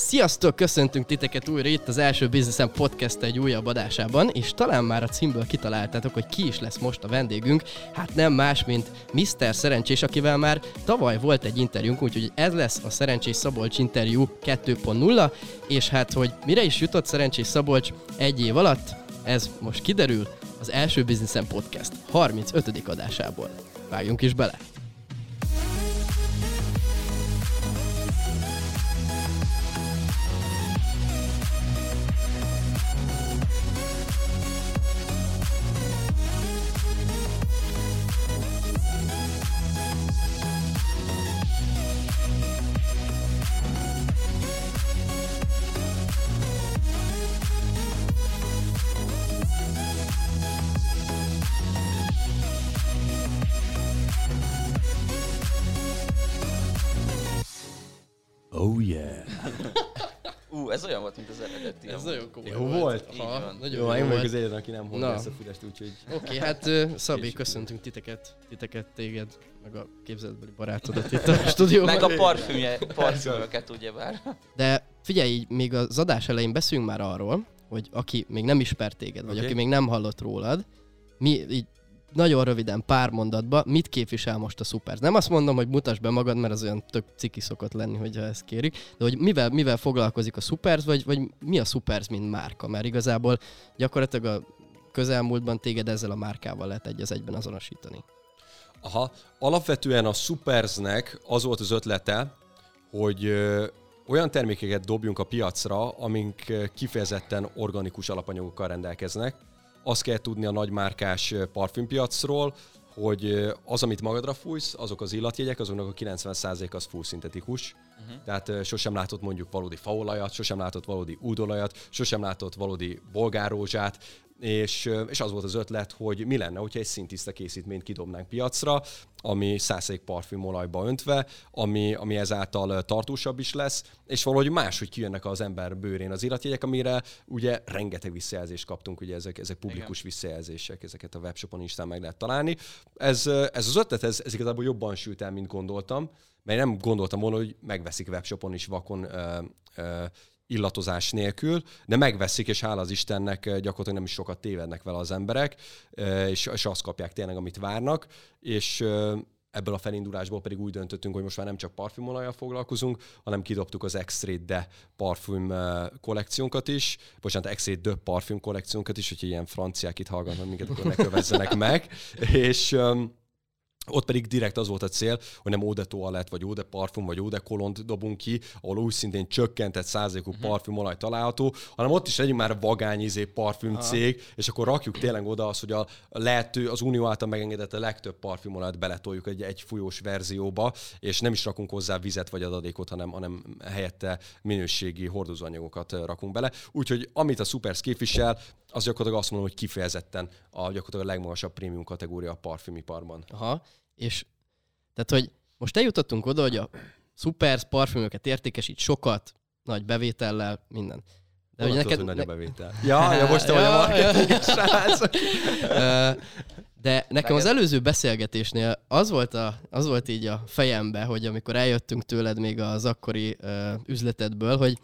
Sziasztok, köszöntünk titeket újra itt az első Businessen Podcast egy újabb adásában, és talán már a címből kitaláltátok, hogy ki is lesz most a vendégünk. Hát nem más, mint Mr. Szerencsés, akivel már tavaly volt egy interjúnk, úgyhogy ez lesz a Szerencsés Szabolcs interjú 2.0, és hát, hogy mire is jutott Szerencsés Szabolcs egy év alatt, ez most kiderül az első Businessen Podcast 35. adásából. Vágjunk is bele! Úgyhogy... Oké, hát ö, Szabi, Később. köszöntünk titeket, titeket, téged, meg a képzeletbeli barátodat itt a stúdióban. Meg a parfümje, parfümöket ugyebár. De figyelj, így még az adás elején beszéljünk már arról, hogy aki még nem ismert téged, vagy Oké. aki még nem hallott rólad, mi így nagyon röviden, pár mondatba, mit képvisel most a Supers? Nem azt mondom, hogy mutasd be magad, mert az olyan tök ciki szokott lenni, hogyha ezt kérik, de hogy mivel, mivel foglalkozik a Supers, vagy, vagy mi a Supers, mint márka? Mert igazából gyakorlatilag a közelmúltban téged ezzel a márkával lehet egy az egyben azonosítani. Aha, alapvetően a Supersnek az volt az ötlete, hogy olyan termékeket dobjunk a piacra, amink kifejezetten organikus alapanyagokkal rendelkeznek. Azt kell tudni a nagymárkás parfümpiacról, hogy az, amit magadra fújsz, azok az illatjegyek, azoknak a 90% az full szintetikus. Uh-huh. Tehát sosem látott mondjuk valódi faolajat, sosem látott valódi údolajat, sosem látott valódi bolgárózsát, és, és az volt az ötlet, hogy mi lenne, hogyha egy szintiszta készítményt kidobnánk piacra, ami 100% parfümolajba öntve, ami, ami ezáltal tartósabb is lesz, és valahogy máshogy kijönnek az ember bőrén az illatjegyek, amire ugye rengeteg visszajelzést kaptunk, ugye ezek, ezek publikus Igen. visszajelzések, ezeket a webshopon is meg lehet találni. Ez, ez az ötlet, ez, ez igazából jobban sült el, mint gondoltam, mert nem gondoltam volna, hogy megveszik webshopon is vakon ö, ö, illatozás nélkül, de megveszik, és hála az Istennek gyakorlatilag nem is sokat tévednek vele az emberek, és, és azt kapják tényleg, amit várnak, és ebből a felindulásból pedig úgy döntöttünk, hogy most már nem csak parfümolajjal foglalkozunk, hanem kidobtuk az X-Ray De parfüm kollekciónkat is, bocsánat, X-Ray De parfüm kollekciónkat is, hogyha ilyen franciák itt hallgatnak minket, akkor ne kövezzenek meg, és ott pedig direkt az volt a cél, hogy nem eau de toilette, vagy eau de parfum, vagy eau de kolont dobunk ki, ahol úgy szintén csökkentett százalékú uh-huh. parfümolaj található, hanem ott is legyünk már vagány izé parfüm cég, és akkor rakjuk tényleg oda azt, hogy a lehető, az Unió által megengedett a legtöbb parfümolajat beletoljuk egy, egy folyós verzióba, és nem is rakunk hozzá vizet vagy adalékot, hanem, hanem helyette minőségi hordozóanyagokat rakunk bele. Úgyhogy amit a Supers képvisel, az gyakorlatilag azt mondom, hogy kifejezetten a gyakorlatilag a legmagasabb prémium kategória a parfümiparban. Aha, és tehát, hogy most eljutottunk oda, hogy a Supers parfümöket értékesít sokat, nagy bevétellel, minden. De hogy neked... ne- nagy a bevétel. Ja, ja, most te vagy a Ja, marketing srác. Ö, De nekem az előző beszélgetésnél az volt, a, az volt így a fejembe, hogy amikor eljöttünk tőled még az akkori ö, üzletedből, hogy oké,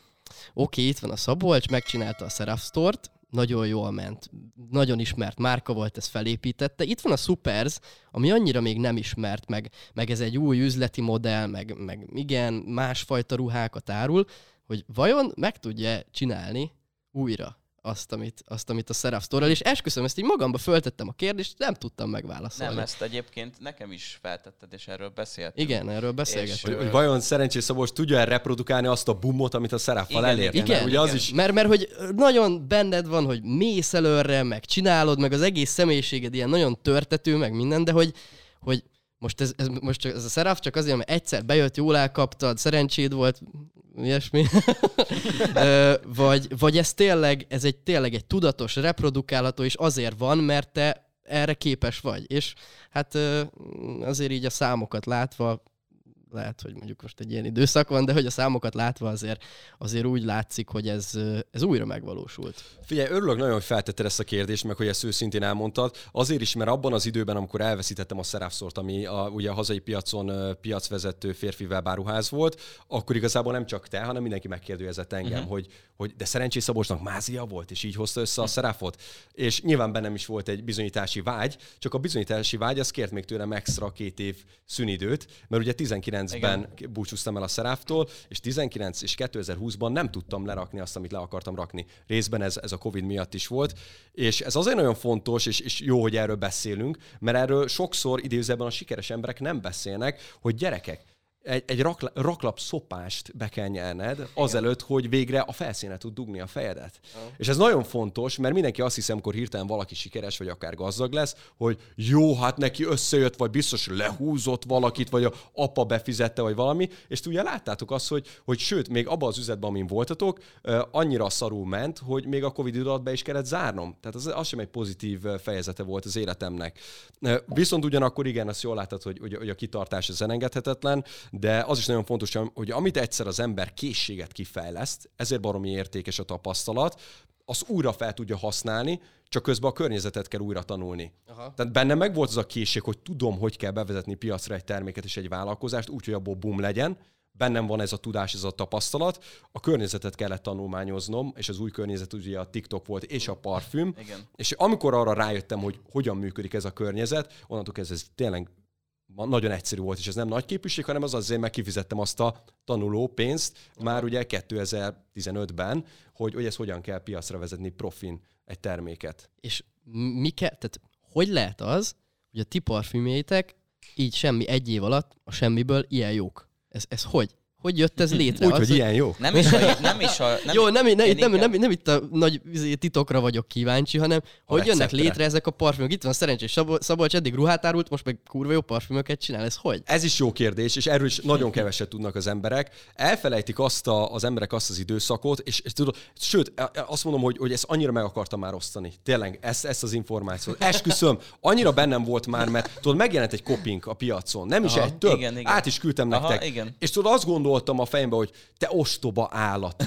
okay, itt van a Szabolcs, megcsinálta a Seraph Store-t, nagyon jól ment, nagyon ismert márka volt, ezt felépítette. Itt van a Supers, ami annyira még nem ismert, meg, meg ez egy új üzleti modell, meg, meg igen, másfajta ruhákat árul, hogy vajon meg tudja csinálni újra azt, amit, azt, amit a Seraph store és esküszöm, ezt így magamba föltettem a kérdést, nem tudtam megválaszolni. Nem, ezt egyébként nekem is feltetted, és erről beszéltünk. Igen, erről beszélgettünk. hogy vajon szerencsés Szabolcs tudja el reprodukálni azt a bumot, amit a Igen, elért? igen, Igen, Ugye az igen. is... Mert, mert hogy nagyon benned van, hogy mész előre, meg csinálod, meg az egész személyiséged ilyen nagyon törtető, meg minden, de hogy, hogy most ez, ez, most csak, ez a Seraph csak azért, mert egyszer bejött, jól elkaptad, szerencséd volt, ilyesmi. Vagy, vagy ez tényleg, ez egy tényleg egy tudatos, reprodukálható, és azért van, mert te erre képes vagy. És hát azért így a számokat látva lehet, hogy mondjuk most egy ilyen időszak van, de hogy a számokat látva azért, azért úgy látszik, hogy ez, ez újra megvalósult. Figyelj, örülök nagyon, hogy feltetted ezt a kérdést, meg hogy ezt őszintén elmondtad. Azért is, mert abban az időben, amikor elveszítettem a Szerávszort, ami a, ugye a hazai piacon piacvezető férfi webáruház volt, akkor igazából nem csak te, hanem mindenki megkérdőjezett engem, uh-huh. hogy, hogy de szerencsés Szabolcsnak mázia volt, és így hozta össze a Szeráfot. És nyilván bennem is volt egy bizonyítási vágy, csak a bizonyítási vágy az kért még tőlem extra két év szünidőt, mert ugye 19-ben Igen. búcsúztam el a Szeráftól, és 19 és 2020-ban nem tudtam lerakni azt, amit le akartam rakni. Részben ez, ez a Covid miatt is volt, és ez azért nagyon fontos, és, és jó, hogy erről beszélünk, mert erről sokszor idézőben a sikeres emberek nem beszélnek, hogy gyerekek, egy, egy rakla, raklap szopást be kell nyerned, azelőtt, hogy végre a felszíne tud dugni a fejedet. Ja. És ez nagyon fontos, mert mindenki azt hiszem, amikor hirtelen valaki sikeres, vagy akár gazdag lesz, hogy jó, hát neki összejött, vagy biztos lehúzott valakit, vagy a apa befizette, vagy valami, és ugye láttátok azt, hogy, hogy sőt, még abban az üzletben, amin voltatok, annyira szarul ment, hogy még a Covid idő be is kellett zárnom. Tehát az, az sem egy pozitív fejezete volt az életemnek. Viszont ugyanakkor igen, azt jól láttad, hogy, hogy, hogy a kitartás az elengedhetetlen, de az is nagyon fontos, hogy amit egyszer az ember készséget kifejleszt, ezért baromi értékes a tapasztalat, az újra fel tudja használni, csak közben a környezetet kell újra tanulni. Aha. Tehát benne meg volt az a készség, hogy tudom, hogy kell bevezetni piacra egy terméket és egy vállalkozást, úgy, hogy abból boom legyen, bennem van ez a tudás, ez a tapasztalat, a környezetet kellett tanulmányoznom, és az új környezet ugye a TikTok volt, és a parfüm, Igen. és amikor arra rájöttem, hogy hogyan működik ez a környezet, onnantól ez, ez tényleg nagyon egyszerű volt, és ez nem nagy képűség, hanem az azért, meg kifizettem azt a tanuló pénzt már ugye 2015-ben, hogy, hogy ezt hogyan kell piacra vezetni profin egy terméket. És mi kell, tehát hogy lehet az, hogy a ti parfümjétek így semmi egy év alatt a semmiből ilyen jók? Ez, ez hogy? Hogy jött ez létre? Úgy, az, hogy ilyen jó. Nem is a... Nem is a nem, jó, nem, nem, nem, nem, nem, itt a nagy izé, titokra vagyok kíváncsi, hanem a hogy jönnek létre ezek a parfümök. Itt van szerencsés Szabol, Szabolcs, eddig ruhát árult, most meg kurva jó parfümöket csinál. Ez hogy? Ez is jó kérdés, és erről is nagyon keveset tudnak az emberek. Elfelejtik azt a, az emberek azt az időszakot, és, és tudod, sőt, e, e, azt mondom, hogy, hogy ezt annyira meg akartam már osztani. Tényleg, ezt, ezt az információt. Esküszöm, annyira bennem volt már, mert tudod, megjelent egy kopink a piacon. Nem is Aha, egy, több. Igen, igen. Át is küldtem Aha, nektek. Igen. És tudod, azt gondol, gondoltam a fejembe, hogy te ostoba állat.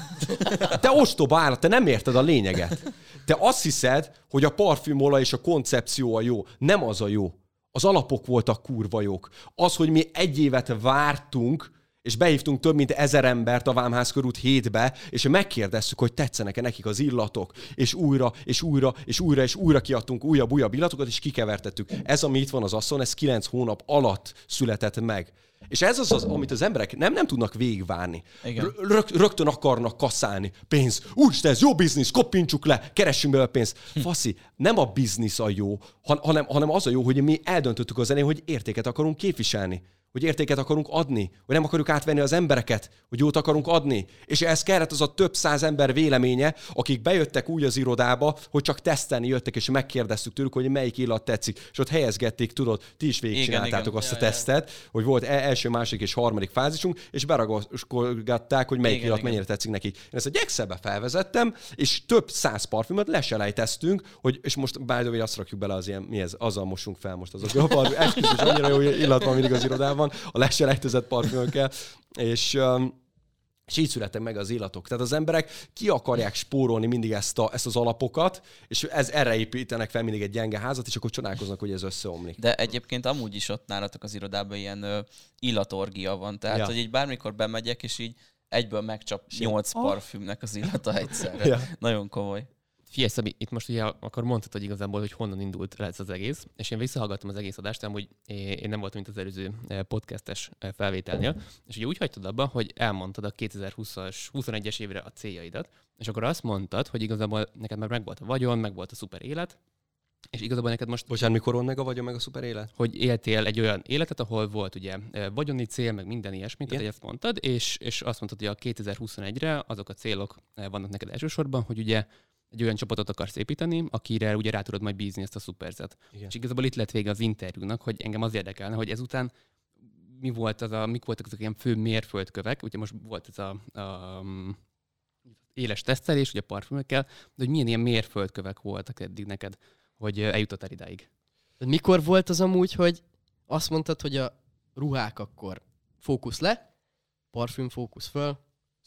Te ostoba állat, te nem érted a lényeget. Te azt hiszed, hogy a parfümola és a koncepció a jó. Nem az a jó. Az alapok voltak kurva jók. Az, hogy mi egy évet vártunk, és behívtunk több mint ezer embert a Vámház körút hétbe, és megkérdeztük, hogy tetszenek-e nekik az illatok, és újra, és újra, és újra, és újra kiadtunk újabb, újabb illatokat, és kikevertettük. Ez, ami itt van az asszon, ez kilenc hónap alatt született meg. És ez az, az amit az emberek nem, nem tudnak végigvárni. Rög, rögtön akarnak kaszálni. Pénz. Úristen, ez jó biznisz, koppintsuk le, keressünk belőle pénzt. Hm. Faszi, nem a biznisz a jó, hanem, hanem az a jó, hogy mi eldöntöttük az elején, hogy értéket akarunk képviselni hogy értéket akarunk adni, hogy nem akarjuk átvenni az embereket, hogy jót akarunk adni. És ez kellett az a több száz ember véleménye, akik bejöttek úgy az irodába, hogy csak tesztelni jöttek, és megkérdeztük tőlük, hogy melyik illat tetszik. És ott helyezgették, tudod, ti is végigcsináltátok azt ja, a tesztet, ja. hogy volt e- első, második és harmadik fázisunk, és beragaszgatták, hogy melyik igen, illat igen. mennyire tetszik neki. Én ezt egy Excelbe felvezettem, és több száz parfümöt leselejteztünk, hogy, és most by the way, azt rakjuk bele az ilyen, mi ez, azzal mosunk fel most azok. A annyira jó illat van mindig az irodában, van a leselejtezett parfümökkel, és um, és így születtek meg az illatok. Tehát az emberek ki akarják spórolni mindig ezt, a, ezt az alapokat, és ez, erre építenek fel mindig egy gyenge házat, és akkor csodálkoznak, hogy ez összeomlik. De egyébként amúgy is ott nálatok az irodában ilyen ö, illatorgia van. Tehát, ja. hogy így bármikor bemegyek, és így egyből megcsap nyolc oh. parfümnek az illata egyszerre. Ja. Nagyon komoly. Figyelj, Szabi, itt most ugye akkor mondtad hogy igazából, hogy honnan indult lesz az egész, és én visszahallgattam az egész adást, hogy én nem voltam, mint az előző eh, podcastes eh, felvételnél, és ugye úgy hagytad abba, hogy elmondtad a 2020-as, 21-es évre a céljaidat, és akkor azt mondtad, hogy igazából neked már megvolt a vagyon, meg volt a szuper élet, és igazából neked most... Bocsánat, mikor van meg a vagyon, meg a szuper élet? Hogy éltél egy olyan életet, ahol volt ugye eh, vagyoni cél, meg minden ilyesmit, tehát ezt mondtad, és, és azt mondtad, hogy a 2021-re azok a célok vannak neked elsősorban, hogy ugye egy olyan csapatot akarsz építeni, akire ugye rá tudod majd bízni ezt a szuperzet. Igen. És igazából itt lett vége az interjúnak, hogy engem az érdekelne, hogy ezután mi volt az a, mik voltak azok ilyen fő mérföldkövek, ugye most volt ez a, a éles tesztelés, ugye parfümökkel, de hogy milyen ilyen mérföldkövek voltak eddig neked, hogy eljutottál idáig. Mikor volt az amúgy, hogy azt mondtad, hogy a ruhák akkor fókusz le, parfüm fókusz föl.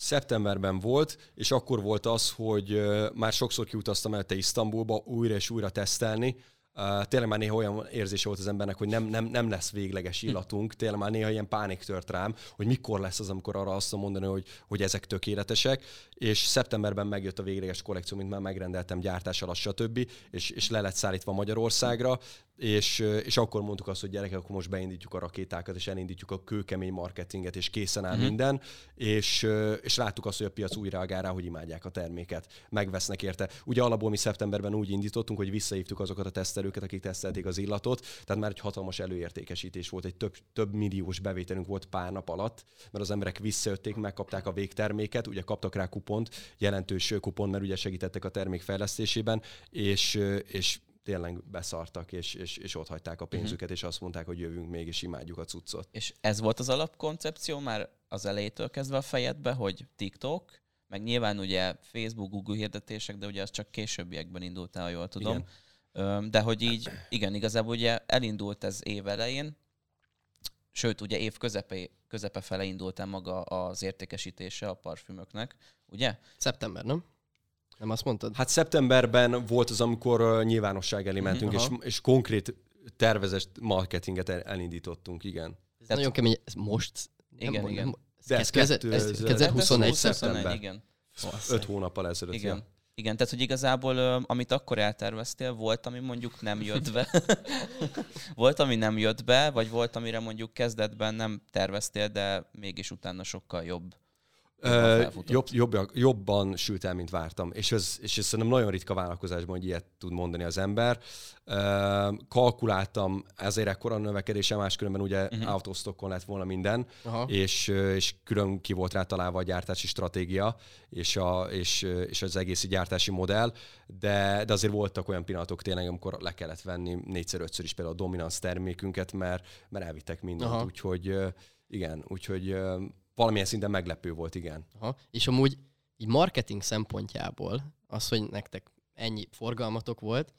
Szeptemberben volt, és akkor volt az, hogy már sokszor kiutaztam el te Isztambulba újra és újra tesztelni, Uh, tényleg már néha olyan érzés volt az embernek, hogy nem, nem, nem lesz végleges hm. illatunk. Tényleg már néha ilyen pánik tört rám, hogy mikor lesz az, amikor arra azt mondani, hogy, hogy ezek tökéletesek. És szeptemberben megjött a végleges kollekció, mint már megrendeltem gyártás alatt, stb. És, és le lett szállítva Magyarországra és, és akkor mondtuk azt, hogy gyerekek, akkor most beindítjuk a rakétákat, és elindítjuk a kőkemény marketinget, és készen áll uh-huh. minden, és, és láttuk azt, hogy a piac úgy reagál rá, hogy imádják a terméket, megvesznek érte. Ugye alapból mi szeptemberben úgy indítottunk, hogy visszahívtuk azokat a tesztelőket, akik tesztelték az illatot, tehát már egy hatalmas előértékesítés volt, egy több, több milliós bevételünk volt pár nap alatt, mert az emberek visszajötték, megkapták a végterméket, ugye kaptak rá kupont, jelentős kupon, mert ugye segítettek a termék fejlesztésében, és, és tényleg beszartak, és, és, és ott hagyták a mhm. pénzüket, uh-huh. és azt mondták, hogy jövünk még, és imádjuk a cuccot. És ez volt az alapkoncepció már az elejétől kezdve a fejedbe, hogy TikTok, meg nyilván ugye Facebook, Google hirdetések, de ugye az csak későbbiekben indult el, ha jól tudom. Igen. De hogy így, igen, igazából ugye elindult ez év elején, sőt, ugye év közepe, közepe fele indult el maga az értékesítése a parfümöknek, ugye? Szeptember, nem? Nem azt mondtad? Hát szeptemberben volt az, amikor nyilvánosság elé mentünk, mm-hmm. és, és konkrét tervezett marketinget elindítottunk, igen. Ez Tehát nagyon kemény, ez most? Igen, nem, igen. De ez, 2021 szeptember. Igen. Öt hónappal ezelőtt. Igen. Ja. Igen, tehát hogy igazából amit akkor elterveztél, volt, ami mondjuk nem jött be. volt, ami nem jött be, vagy volt, amire mondjuk kezdetben nem terveztél, de mégis utána sokkal jobb jobb, jobb, jobban sült el, mint vártam. És ez, és ez szerintem nagyon ritka vállalkozásban, hogy ilyet tud mondani az ember. Uh, kalkuláltam ezért ekkora növekedése, máskülönben ugye uh-huh. autostockon lett volna minden, Aha. és, és külön ki volt rá találva a gyártási stratégia, és, a, és, és az egész gyártási modell, de, de azért voltak olyan pillanatok tényleg, amikor le kellett venni négyszer-ötször is például a dominansz termékünket, mert, mert elvittek mindent, Aha. úgyhogy igen, úgyhogy valamilyen szinten meglepő volt, igen. Aha. És amúgy így marketing szempontjából az, hogy nektek ennyi forgalmatok volt,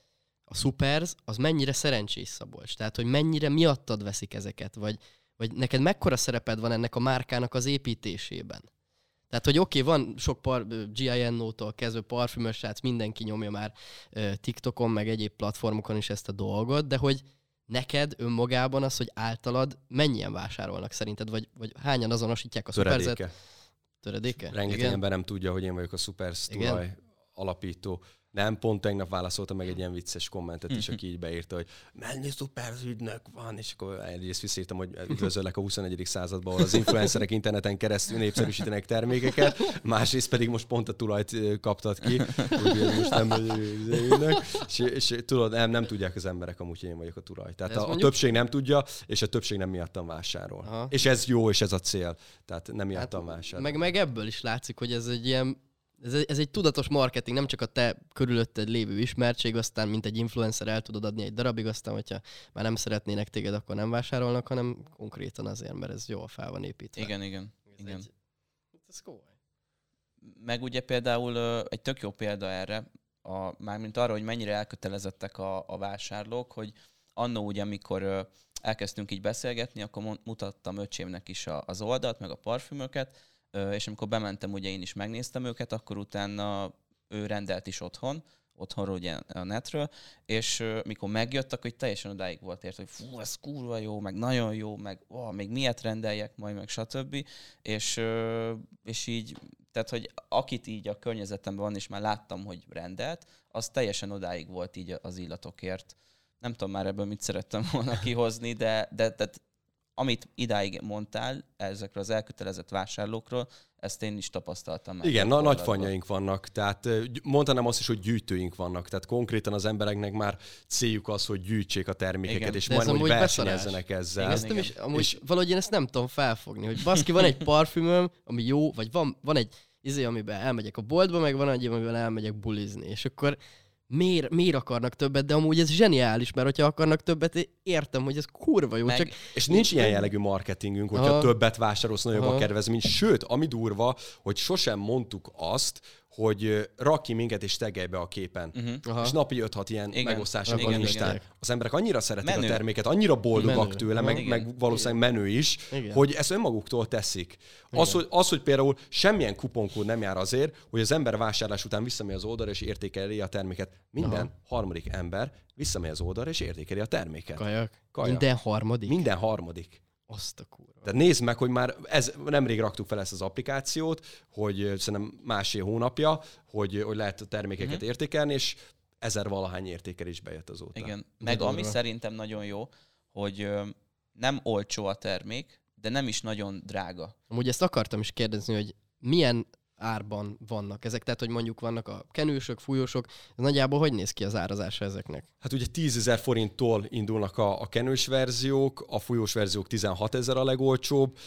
a Supers az mennyire szerencsés Szabolcs? Tehát, hogy mennyire miattad veszik ezeket? Vagy, vagy neked mekkora szereped van ennek a márkának az építésében? Tehát, hogy oké, okay, van sok par, GINO-tól kezdve parfümös srác, mindenki nyomja már TikTokon, meg egyéb platformokon is ezt a dolgot, de hogy neked önmagában az, hogy általad mennyien vásárolnak szerinted, vagy, vagy hányan azonosítják a szuperzet? Töredéke. Rengeteg ember nem tudja, hogy én vagyok a Superz tulaj alapító. Nem, pont tegnap válaszoltam meg egy ilyen vicces kommentet is, aki így beírta, hogy mennyi szuper ügynök van, és akkor egyrészt visszírtam, hogy üdvözöllek a 21. században, ahol az influencerek interneten keresztül népszerűsítenek termékeket, másrészt pedig most pont a tulajt kaptad ki, hogy most nem ügynök, és, és, tudod, nem, nem tudják az emberek amúgy, hogy én vagyok a tulaj. Tehát a, mondjuk... a többség nem tudja, és a többség nem miattam vásárol. Aha. És ez jó, és ez a cél. Tehát nem miattam hát, vásárol. Meg, meg ebből is látszik, hogy ez egy ilyen ez, ez egy tudatos marketing, nem csak a te körülötted lévő ismertség, aztán mint egy influencer el tudod adni egy darabig, aztán hogyha már nem szeretnének téged, akkor nem vásárolnak, hanem konkrétan azért, mert ez jól fel van építve. Igen, igen. Ez igen. Egy, ez komoly. Meg ugye például egy tök jó példa erre, a, mármint arra, hogy mennyire elkötelezettek a, a vásárlók, hogy annó ugye, amikor elkezdtünk így beszélgetni, akkor mutattam öcsémnek is a, az oldalt, meg a parfümöket, és amikor bementem, ugye én is megnéztem őket, akkor utána ő rendelt is otthon, otthonról ugye a netről, és mikor megjöttek, hogy teljesen odáig volt ért, hogy fú, ez kurva jó, meg nagyon jó, meg ó, még miért rendeljek majd, meg stb. És, és így, tehát, hogy akit így a környezetemben van, és már láttam, hogy rendelt, az teljesen odáig volt így az illatokért. Nem tudom már ebből mit szerettem volna kihozni, de, de tehát amit idáig mondtál ezekről az elkötelezett vásárlókról, ezt én is tapasztaltam meg. Igen, na, nagy fanyaink vannak, tehát mondanám azt is, hogy gyűjtőink vannak, tehát konkrétan az embereknek már céljuk az, hogy gyűjtsék a termékeket, igen. és majd hogy versenyezzenek ezzel. Igen, ezt nem is, amúgy és... valahogy én ezt nem tudom felfogni, hogy baszki, van egy parfümöm, ami jó, vagy van, van egy izé, amiben elmegyek a boltba, meg van egy, amiben elmegyek bulizni, és akkor miért, miért akarnak többet, de amúgy ez zseniális, mert hogyha akarnak többet, értem, hogy ez kurva jó. Meg, csak... És nincs ilyen jellegű marketingünk, hogyha Aha. többet vásárolsz, nagyobb Aha. a kedvezmény. Sőt, ami durva, hogy sosem mondtuk azt, hogy rak ki minket és tegelj be a képen. Uh-huh. Aha. És napi 5-6 ilyen Igen. megosztásunk Igen, van igen, Instán. igen. Az emberek annyira szeretik Menő. a terméket, annyira boldogak Menő. tőle, meg, Igen. meg valószínűleg menő is, Igen. hogy ezt önmaguktól teszik. Az hogy, az, hogy például semmilyen kuponkód nem jár azért, hogy az ember vásárlás után visszamegy az oldalra és értékeli a terméket. Minden Aha. harmadik ember visszamegy az oldalra és értékeli a terméket. Kajak. Kajak. Minden harmadik? Minden harmadik. Azt a kurva. Tehát nézd meg, hogy már ez, nemrég raktuk fel ezt az applikációt, hogy szerintem másfél hónapja, hogy, hogy lehet a termékeket Mhm. értékelni, és ezer valahány értékelés bejött azóta. Igen. Meg durva. ami szerintem nagyon jó, hogy nem olcsó a termék, de nem is nagyon drága. Amúgy ezt akartam is kérdezni, hogy milyen árban vannak ezek, tehát hogy mondjuk vannak a kenősök, fújósok, ez nagyjából hogy néz ki az árazása ezeknek? Hát ugye 10 ezer forinttól indulnak a, a kenős verziók, a folyós verziók 16 ezer a legolcsóbb,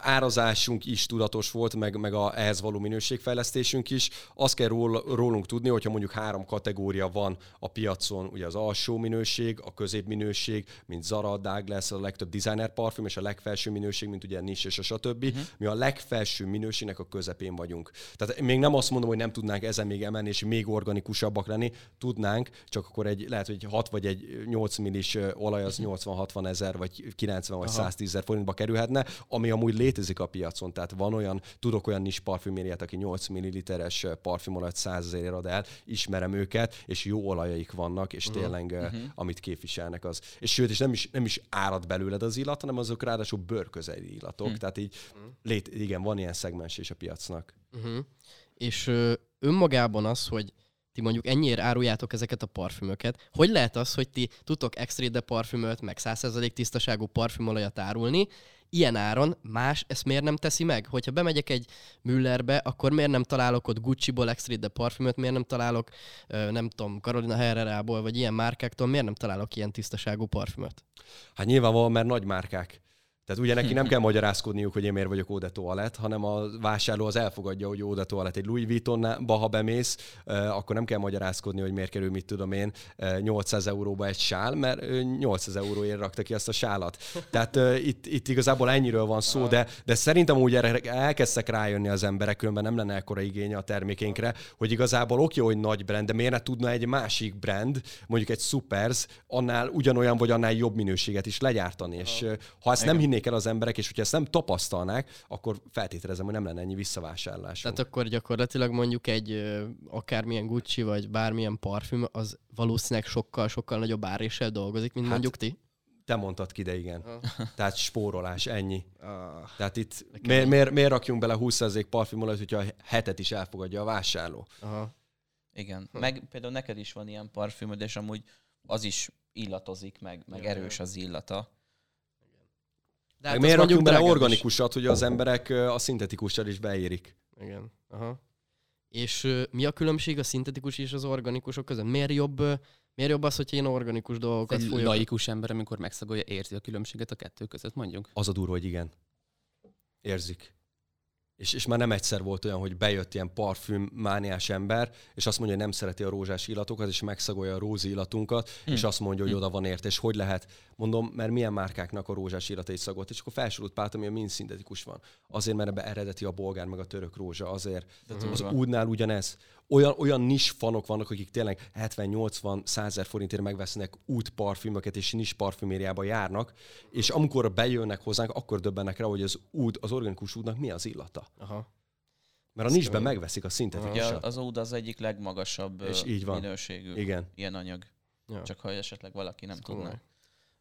árazásunk is tudatos volt, meg, meg a ehhez való minőségfejlesztésünk is. Azt kell ról, rólunk tudni, hogyha mondjuk három kategória van a piacon, ugye az alsó minőség, a középminőség, mint Zara, Douglas, a legtöbb designer parfüm, és a legfelső minőség, mint ugye Nis és a stb. Uh-huh. Mi a legfelső minőségnek a közepén vagyunk. Tehát még nem azt mondom, hogy nem tudnánk ezen még emelni, és még organikusabbak lenni, tudnánk, csak akkor egy, lehet, hogy egy 6 vagy egy 8 millis olaj az 80-60 ezer, vagy 90 vagy Aha. 110 ezer forintba kerülhetne, ami amúgy létezik a piacon. Tehát van olyan, tudok olyan nis parfümériát, aki 8 milliliteres parfümolajat 100 ezerért ad el, ismerem őket, és jó olajaik vannak, és Mhm. tényleg, uh-huh. amit képviselnek az. És sőt, és nem is, nem is árad belőled az illat, hanem azok ráadásul bőrközeli illatok. Hm. Tehát így, lét, igen, van ilyen szegmens is a piacnak. Uh-huh. És ö, önmagában az, hogy ti mondjuk ennyiért áruljátok ezeket a parfümöket, hogy lehet az, hogy ti tudtok extra de parfümöt, meg 100% tisztaságú parfümolajat árulni, ilyen áron más ezt miért nem teszi meg? Hogyha bemegyek egy Müllerbe, akkor miért nem találok ott Gucci-ból extra de parfümöt, miért nem találok, nem tudom, Carolina Herrera-ból, vagy ilyen márkáktól, miért nem találok ilyen tisztaságú parfümöt? Hát nyilvánvalóan, mert nagy márkák. Tehát ugye neki nem kell magyarázkodniuk, hogy én miért vagyok Eau de Toilette, hanem a vásárló az elfogadja, hogy Eau de Toilette egy Louis Vuittonba, ha bemész, akkor nem kell magyarázkodni, hogy miért kerül, mit tudom én, eh, 800 euróba egy sál, mert ő 800 euróért rakta ki azt a sálat. Tehát itt, itt igazából ennyiről van szó, de, de szerintem úgy elkezdtek rájönni az emberek, különben nem lenne ekkora igény a termékénkre, hogy igazából oké, hogy nagy brand, de miért ne tudna egy másik brand, mondjuk egy Supers, annál ugyanolyan vagy annál jobb minőséget is legyártani. És ha ezt nem hinnék el az emberek, és hogyha ezt nem tapasztalnák, akkor feltételezem, hogy nem lenne ennyi visszavásárlás. Tehát akkor gyakorlatilag mondjuk egy akármilyen Gucci, vagy bármilyen parfüm, az valószínűleg sokkal-sokkal nagyobb áréssel dolgozik, mint Hát, mondjuk ti. Te mondtad ki, de igen. Aha. Tehát spórolás, ennyi. Ah. Tehát itt miért, miért, miért rakjunk bele 20% parfümolajat, hogyha a hetet is elfogadja a vásárló? Aha. Igen. Meg például neked is van ilyen parfümöd, és amúgy az is illatozik, meg, meg erős az illata. De hát miért rakjunk bele organikusat, hogy az emberek a szintetikussal is beérik? Igen. Aha. És mi a különbség a szintetikus és az organikusok között? Miért jobb, ö, miért jobb az, hogy én organikus dolgokat Egy fújok? laikus ember, amikor megszagolja, érzi a különbséget a kettő között, mondjuk. Az a durva, hogy igen. Érzik. És, és már nem egyszer volt olyan, hogy bejött ilyen parfüm mániás ember, és azt mondja, hogy nem szereti a rózsás illatokat, és megszagolja a rózi illatunkat, Hm. és azt mondja, hogy oda van érte, és hogy lehet. Mondom, mert milyen márkáknak a rózsás illatai szagolt, és akkor felsorult párt, ami mind szintetikus van. Azért, mert ebbe eredeti a bolgár, meg a török rózsa, azért. De Az durva. údnál ugyanez. Olyan, olyan nis fanok vannak, akik tényleg 70-80 százer forintért megvesznek út parfümöket, és nis parfümériába járnak, és amikor bejönnek hozzánk, akkor döbbennek rá, hogy az úd, az organikus údnak mi az illata. Aha. Mert a Ez nisben megveszik a Ugye szintetikusat. az óda az egyik legmagasabb És így van. minőségű Igen. ilyen anyag. Ja. Csak ha esetleg valaki nem Ez tudna.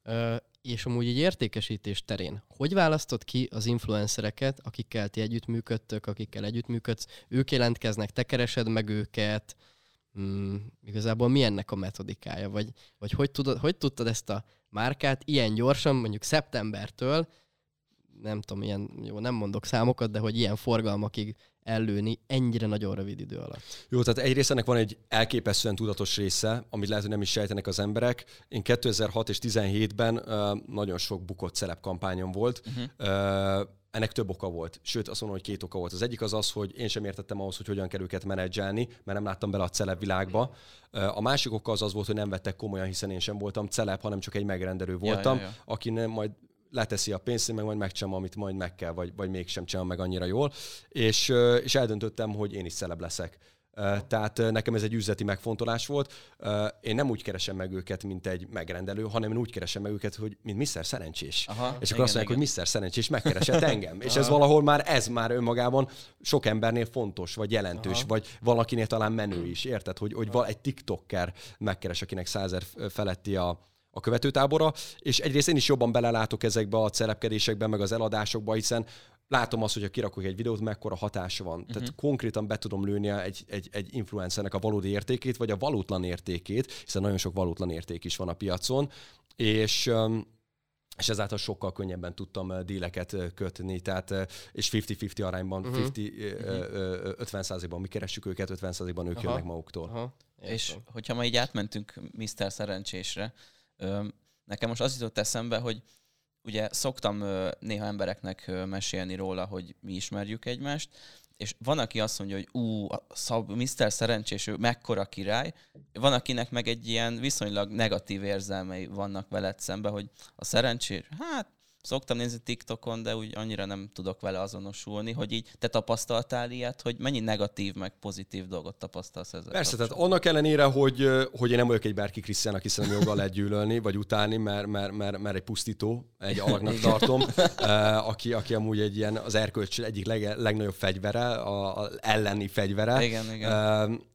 komoly. És amúgy egy értékesítés terén, hogy választod ki az influencereket, akikkel ti együttműködtök, akikkel együttműködsz, ők jelentkeznek, te keresed meg őket, mm, igazából mi ennek a metodikája, vagy, vagy hogy, tudod, hogy tudtad ezt a márkát ilyen gyorsan, mondjuk szeptembertől, nem tudom, ilyen, jó, nem mondok számokat, de hogy ilyen forgalmakig ellőni ennyire nagyon rövid idő alatt. Jó, tehát egyrészt ennek van egy elképesztően tudatos része, amit lehet, hogy nem is sejtenek az emberek. Én 2006 és 17-ben uh, nagyon sok bukott celeb kampányom volt. Uh-huh. Uh, ennek több oka volt. Sőt, azt mondom, hogy két oka volt. Az egyik az az, hogy én sem értettem ahhoz, hogy hogyan kell őket menedzselni, mert nem láttam bele a celeb világba. A másik oka az az volt, hogy nem vettek komolyan, hiszen én sem voltam celeb, hanem csak egy megrendelő voltam, ja, ja. aki nem majd leteszi a pénzt, én meg majd megcsinálom, amit majd meg kell, vagy, vagy mégsem csinálom meg annyira jól. És, és eldöntöttem, hogy én is celeb leszek. Tehát nekem ez egy üzleti megfontolás volt. Én nem úgy keresem meg őket, mint egy megrendelő, hanem én úgy keresem meg őket, hogy mint Mr. Szerencsés. Aha, és akkor igen, azt mondják, igen. hogy Mr. Szerencsés megkeresett engem. és ez valahol már, ez már önmagában sok embernél fontos, vagy jelentős, Aha. vagy valakinél talán menő is. Érted, hogy, hogy egy TikToker megkeres, akinek százer feletti a, a követőtábora, és egyrészt én is jobban belelátok ezekbe a szerepkedésekbe, meg az eladásokba, hiszen látom azt, hogy ha kirakok egy videót, mekkora hatása van. Uh-huh. Tehát mhm. konkrétan be tudom lőni egy, egy, egy influencernek a valódi értékét, vagy a valótlan értékét, hiszen nagyon sok valótlan érték is van a piacon, és és ezáltal sokkal könnyebben tudtam díleket kötni, tehát és 50-50 arányban, uh-huh. 50, uh-huh. 50%-ban mi keressük őket, 50%-ban ők Aha. jönnek maguktól. Aha. És hogyha ma így átmentünk Mr. Szerencsésre, nekem most az jutott eszembe, hogy ugye szoktam néha embereknek mesélni róla, hogy mi ismerjük egymást, és van, aki azt mondja, hogy ú, a szab, Mr. Szerencsés, ő mekkora király, van, akinek meg egy ilyen viszonylag negatív érzelmei vannak veled szembe, hogy a szerencsés, hát szoktam nézni TikTokon, de úgy annyira nem tudok vele azonosulni, hogy így te tapasztaltál ilyet, hogy mennyi negatív meg pozitív dolgot tapasztalsz ezzel. Persze, tehát annak ellenére, hogy, hogy én nem vagyok egy Berki Krisztián, aki szerintem joggal lehet gyűlölni, vagy utálni, mert, mert, mert, mert egy pusztító, egy alaknak tartom, aki, aki amúgy egy ilyen az erkölcs egyik leg, legnagyobb fegyvere, a, a elleni fegyvere. Igen, igen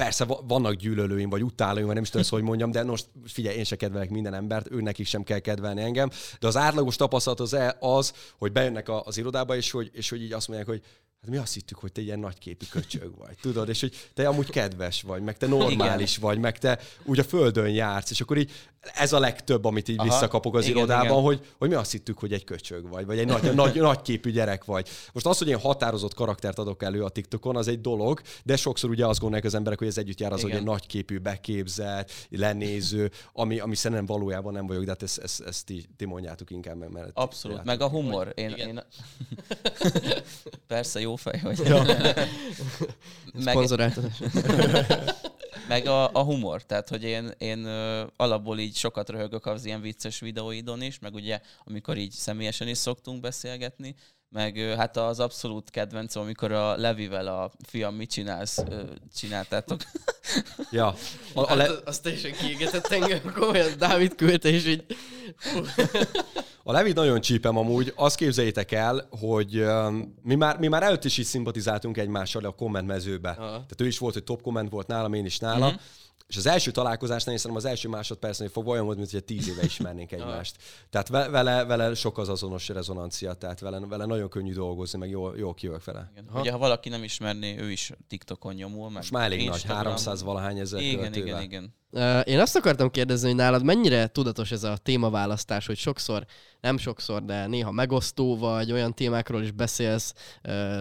persze vannak gyűlölőim, vagy utálóim, vagy nem is tudom, hogy mondjam, de most figyelj, én se kedvelek minden embert, őnek is sem kell kedvelni engem. De az átlagos tapasztalat az, az hogy bejönnek az irodába, és hogy, és hogy így azt mondják, hogy hát mi azt hittük, hogy te ilyen nagyképű köcsög vagy, tudod, és hogy te amúgy kedves vagy, meg te normális Igen. vagy, meg te úgy a földön jársz, és akkor így ez a legtöbb, amit így Aha, visszakapok az igen, irodában, igen. Hogy, hogy mi azt hittük, hogy egy köcsög vagy, vagy egy nagy, nagy, nagyképű gyerek vagy. Most az, hogy én határozott karaktert adok elő a TikTokon, az egy dolog, de sokszor ugye azt gondolják az emberek, hogy ez együtt jár az, igen. hogy egy nagyképű, beképzelt, lenéző, ami, ami szerintem valójában nem vagyok, de hát ezt, ezt, ezt ti, ti mondjátok inkább. Mert Abszolút, meg a humor. Én, én... Persze, jó fej vagy. Ja. meg... meg a, a humor, tehát hogy én, én alapból így sokat röhögök az ilyen vicces videóidon is, meg ugye amikor így személyesen is szoktunk beszélgetni, meg hát az abszolút kedvencem, amikor a Levivel a fiam mit csinálsz, csináltátok. Ja. A, a le... hát, azt teljesen kiégetett engem, komolyan Dávid küldte, és így... A Levit nagyon csípem amúgy. Azt képzeljétek el, hogy mi, már, mi már előtt is így szimpatizáltunk egymással a kommentmezőbe. Aha. Tehát ő is volt, hogy top komment volt nálam, én is nála. Uh-huh. És az első találkozásnál, én az első másodpercnél fog olyan volt, mint hogy tíz éve ismernénk egymást. tehát vele, vele sok az azonos rezonancia, tehát vele, vele nagyon könnyű dolgozni, meg jól, jól kijövök vele. Igen. Ugye, ha valaki nem ismerné, ő is TikTokon nyomul. Meg Most már elég nagy, 300 valahány ezer Igen, igen, igen. Én azt akartam kérdezni, hogy nálad mennyire tudatos ez a témaválasztás, hogy sokszor, nem sokszor, de néha megosztó vagy, olyan témákról is beszélsz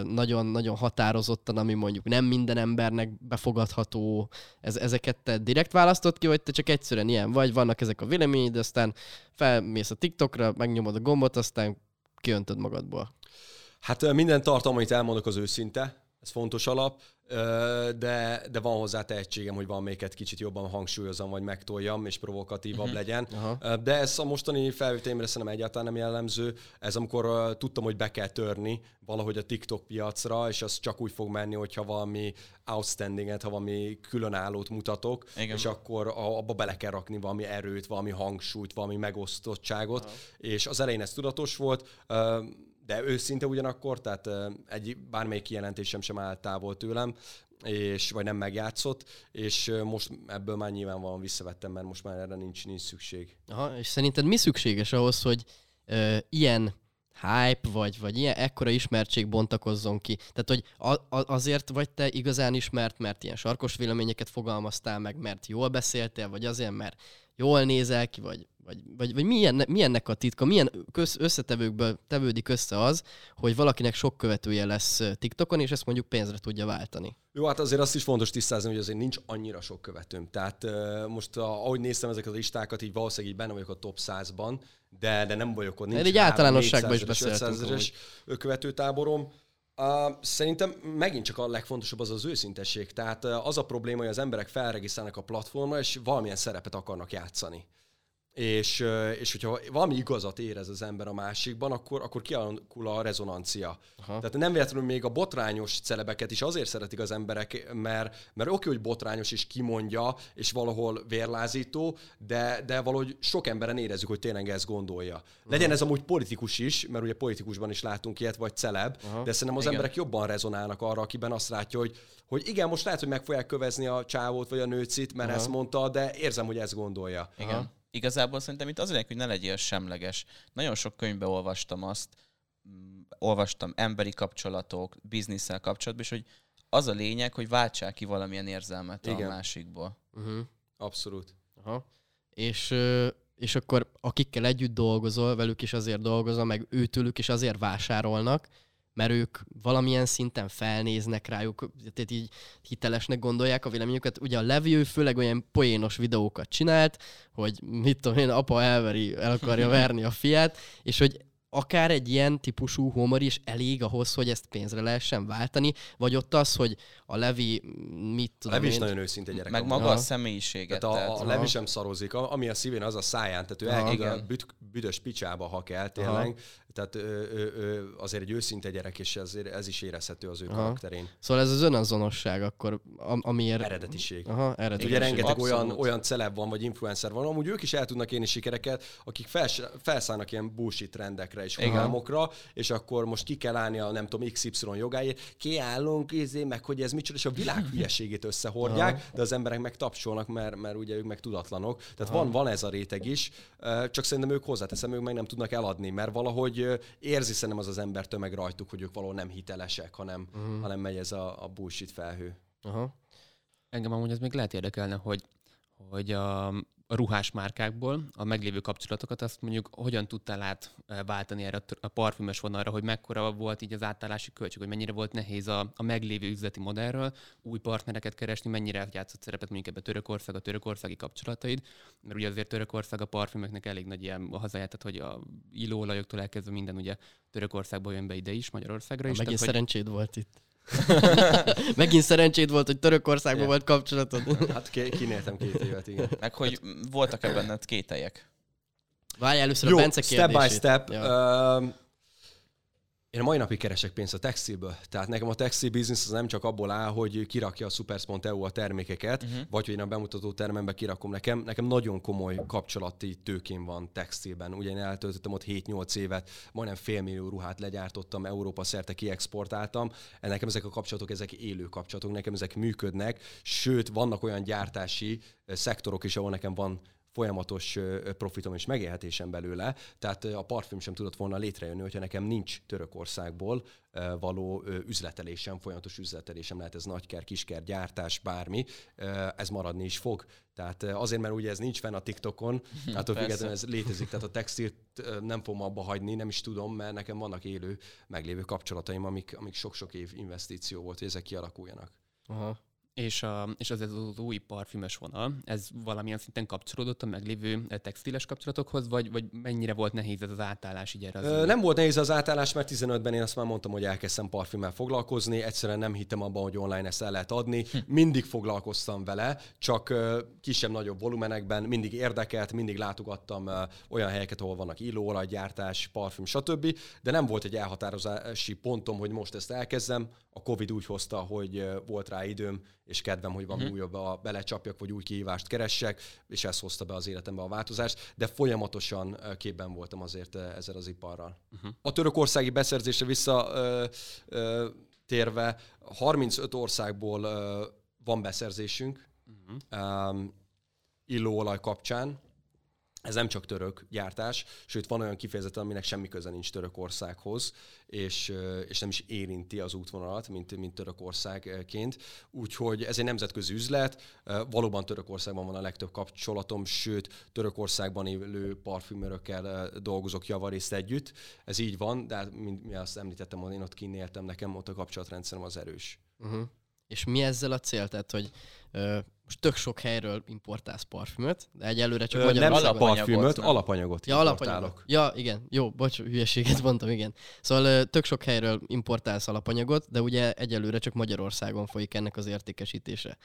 nagyon-nagyon határozottan, ami mondjuk nem minden embernek befogadható. Ez, ezeket te direkt választott ki, vagy te csak egyszerűen ilyen vagy, vannak ezek a véleményed, aztán felmész a TikTokra, megnyomod a gombot, aztán kiöntöd magadból. Hát minden tartalom, amit elmondok, az őszinte, ez fontos alap de, de van hozzá tehetségem, hogy egy kicsit jobban hangsúlyozom, vagy megtoljam, és provokatívabb uh-huh. legyen. Aha. De ez a mostani felvételemre szerintem egyáltalán nem jellemző. Ez amikor uh, tudtam, hogy be kell törni valahogy a TikTok piacra, és az csak úgy fog menni, hogyha valami outstandinget, ha valami különállót mutatok, Igen. és akkor abba bele kell rakni valami erőt, valami hangsúlyt, valami megosztottságot, Aha. és az elején ez tudatos volt, de őszinte ugyanakkor, tehát egy bármelyik kijelentésem sem állt távol tőlem, és, vagy nem megjátszott, és most ebből már nyilvánvalóan visszavettem, mert most már erre nincs, nincs szükség. Aha, és szerinted mi szükséges ahhoz, hogy ö, ilyen hype, vagy, vagy ilyen ekkora ismertség bontakozzon ki. Tehát, hogy a, a, azért vagy te igazán ismert, mert ilyen sarkos véleményeket fogalmaztál meg, mert jól beszéltél, vagy azért, mert jól nézel ki, vagy, vagy, vagy, vagy milyen, milyennek a titka, milyen köz, összetevőkből tevődik össze az, hogy valakinek sok követője lesz TikTokon, és ezt mondjuk pénzre tudja váltani. Jó, hát azért azt is fontos tisztázni, hogy azért nincs annyira sok követőm. Tehát most ahogy néztem ezeket a listákat, így valószínűleg így benne vagyok a top 100-ban, de, de nem vagyok ott. Nincs egy általánosságban is beszéltünk. követőtáborom. Uh, szerintem megint csak a legfontosabb az az őszintesség. Tehát az a probléma, hogy az emberek felregisztrálnak a platformra, és valamilyen szerepet akarnak játszani. És, és hogyha valami igazat érez az ember a másikban, akkor, akkor kialakul a rezonancia. Aha. Tehát nem véletlenül még a botrányos celebeket is azért szeretik az emberek, mert, mert oké, hogy botrányos és kimondja, és valahol vérlázító, de, de valahogy sok emberen érezzük, hogy tényleg ezt gondolja. Legyen ez amúgy politikus is, mert ugye politikusban is látunk ilyet, vagy celeb, Aha. de szerintem az Igen. emberek jobban rezonálnak arra, akiben azt látja, hogy, hogy igen, most lehet, hogy meg fogják kövezni a csávót vagy a nőcit, mert Aha. ezt mondta, de érzem, hogy ezt gondolja. Igen. Aha. Igazából szerintem itt az a lényeg, hogy ne legyél semleges. Nagyon sok könyvbe olvastam azt, mm, olvastam emberi kapcsolatok, bizniszel kapcsolatban, és hogy az a lényeg, hogy váltsák ki valamilyen érzelmet Igen. a másikból. Uh-huh. Abszolút. Aha. És, és akkor akikkel együtt dolgozol, velük is azért dolgozol, meg őtőlük is azért vásárolnak, mert ők valamilyen szinten felnéznek rájuk, tehát így hitelesnek gondolják a véleményüket. Ugye a Levi ő főleg olyan poénos videókat csinált, hogy mit tudom én, apa elveri, el akarja verni a fiát, és hogy akár egy ilyen típusú humor is elég ahhoz, hogy ezt pénzre lehessen váltani, vagy ott az, hogy a Levi, mit A tudom Levi is én, nagyon őszinte gyerek. Meg maga a személyiséget. Tehát a, a Levi sem szarozik, ami a szívén, az a száján, tehát ő elküld a Igen. büt, büdös picsába, ha kell, tényleg. Aha. Tehát ő, ő, ő, azért egy őszinte gyerek, és ez, ez is érezhető az ő Aha. karakterén. Szóval ez az önazonosság akkor, am- amiért... Eredetiség. Aha, eredetiség. Ugye rengeteg abszolút. olyan, olyan celeb van, vagy influencer van, amúgy ők is el tudnak élni sikereket, akik fels, felszállnak ilyen bullshit trendekre és hullámokra, és akkor most ki kell állni a nem tudom XY jogáért, kiállunk, izé, meg hogy ez micsoda, és a világ hülyeségét összehordják, de az emberek meg tapsolnak, mert, mert ugye ők meg tudatlanok. Tehát van, van ez a réteg is, csak szerintem ők hozzáteszem, ők meg nem tudnak eladni, mert valahogy ö, érzi szerintem az az ember tömeg rajtuk, hogy ők valahol nem hitelesek, hanem, uh-huh. hanem megy ez a, a bullshit felhő. Aha. Engem amúgy ez még lehet érdekelne, hogy, hogy a, a ruhás márkákból a meglévő kapcsolatokat azt mondjuk hogyan tudtál átváltani erre a parfümös vonalra, hogy mekkora volt így az átállási költség, hogy mennyire volt nehéz a, a meglévő üzleti modellről új partnereket keresni, mennyire játszott szerepet mondjuk ebbe Törökország, a törökországi kapcsolataid, mert ugye azért Törökország a parfümöknek elég nagy ilyen hazája, tehát hogy a illóolajoktól elkezdve minden ugye Törökországból jön be ide is, Magyarországra is. Megint tehát, hogy, szerencséd volt itt. Megint szerencséd volt, hogy Törökországban volt kapcsolatod. Hát ki- kinéltem két évet, igen. Meg hogy voltak-e benned kételjek? Várj először Jó, a Bence step by kérdését. step. Ja. Um, én a mai napig keresek pénzt a textilből. Tehát nekem a textil business az nem csak abból áll, hogy kirakja a supers.eu a termékeket, uh-huh. vagy hogy én a bemutató termembe kirakom. Nekem, nekem nagyon komoly kapcsolati tőkén van textilben. Ugye én eltöltöttem ott 7-8 évet, majdnem félmillió ruhát legyártottam, Európa szerte kiexportáltam. Nekem ezek a kapcsolatok, ezek élő kapcsolatok, nekem ezek működnek, sőt, vannak olyan gyártási eh, szektorok is, ahol nekem van folyamatos profitom és megélhetésem belőle, tehát a parfüm sem tudott volna létrejönni, hogyha nekem nincs Törökországból való üzletelésem, folyamatos üzletelésem, lehet ez nagyker, kisker, gyártás, bármi, ez maradni is fog. Tehát azért, mert ugye ez nincs fenn a TikTokon, tehát függetlenül ez létezik, tehát a textilt nem fogom abba hagyni, nem is tudom, mert nekem vannak élő, meglévő kapcsolataim, amik, amik sok-sok év investíció volt, hogy ezek kialakuljanak. Aha. És, a, és az, ez az új parfümös vonal, ez valamilyen szinten kapcsolódott a meglévő eh, textiles kapcsolatokhoz, vagy, vagy mennyire volt nehéz ez az átállás így erre az Ö, Nem volt nehéz az átállás, mert 15-ben én azt már mondtam, hogy elkezdtem parfümmel foglalkozni, egyszerűen nem hittem abban, hogy online ezt el lehet adni. Mindig foglalkoztam vele, csak kisebb-nagyobb volumenekben, mindig érdekelt, mindig látogattam olyan helyeket, ahol vannak illóolajgyártás, parfüm, stb. De nem volt egy elhatározási pontom, hogy most ezt elkezdem. A Covid úgy hozta, hogy volt rá időm, és kedvem, hogy valami uh-huh. újabb belecsapjak, vagy új kihívást keressek, és ez hozta be az életembe a változást, de folyamatosan képben voltam azért ezzel az iparral. Uh-huh. A törökországi beszerzésre vissza ö, ö, térve, 35 országból ö, van beszerzésünk uh-huh. um, illóolaj kapcsán, ez nem csak török gyártás, sőt van olyan kifejezetten, aminek semmi köze nincs Törökországhoz, és, és nem is érinti az útvonalat, mint, mint Törökországként. Úgyhogy ez egy nemzetközi üzlet, valóban Törökországban van a legtöbb kapcsolatom, sőt Törökországban élő parfümörökkel dolgozok javarészt együtt. Ez így van, de hát, mint mi azt említettem, én ott kinéltem, nekem ott a kapcsolatrendszerem az erős. Uh-huh. És mi ezzel a cél? Tehát, hogy ö, most tök sok helyről importálsz parfümöt, de egyelőre csak Ö, nem parfümöt, nem? alapanyagot Ja, alapanyagot. Ja, igen. Jó, bocs, hülyeséget mondtam, igen. Szóval ö, tök sok helyről importálsz alapanyagot, de ugye egyelőre csak Magyarországon folyik ennek az értékesítése.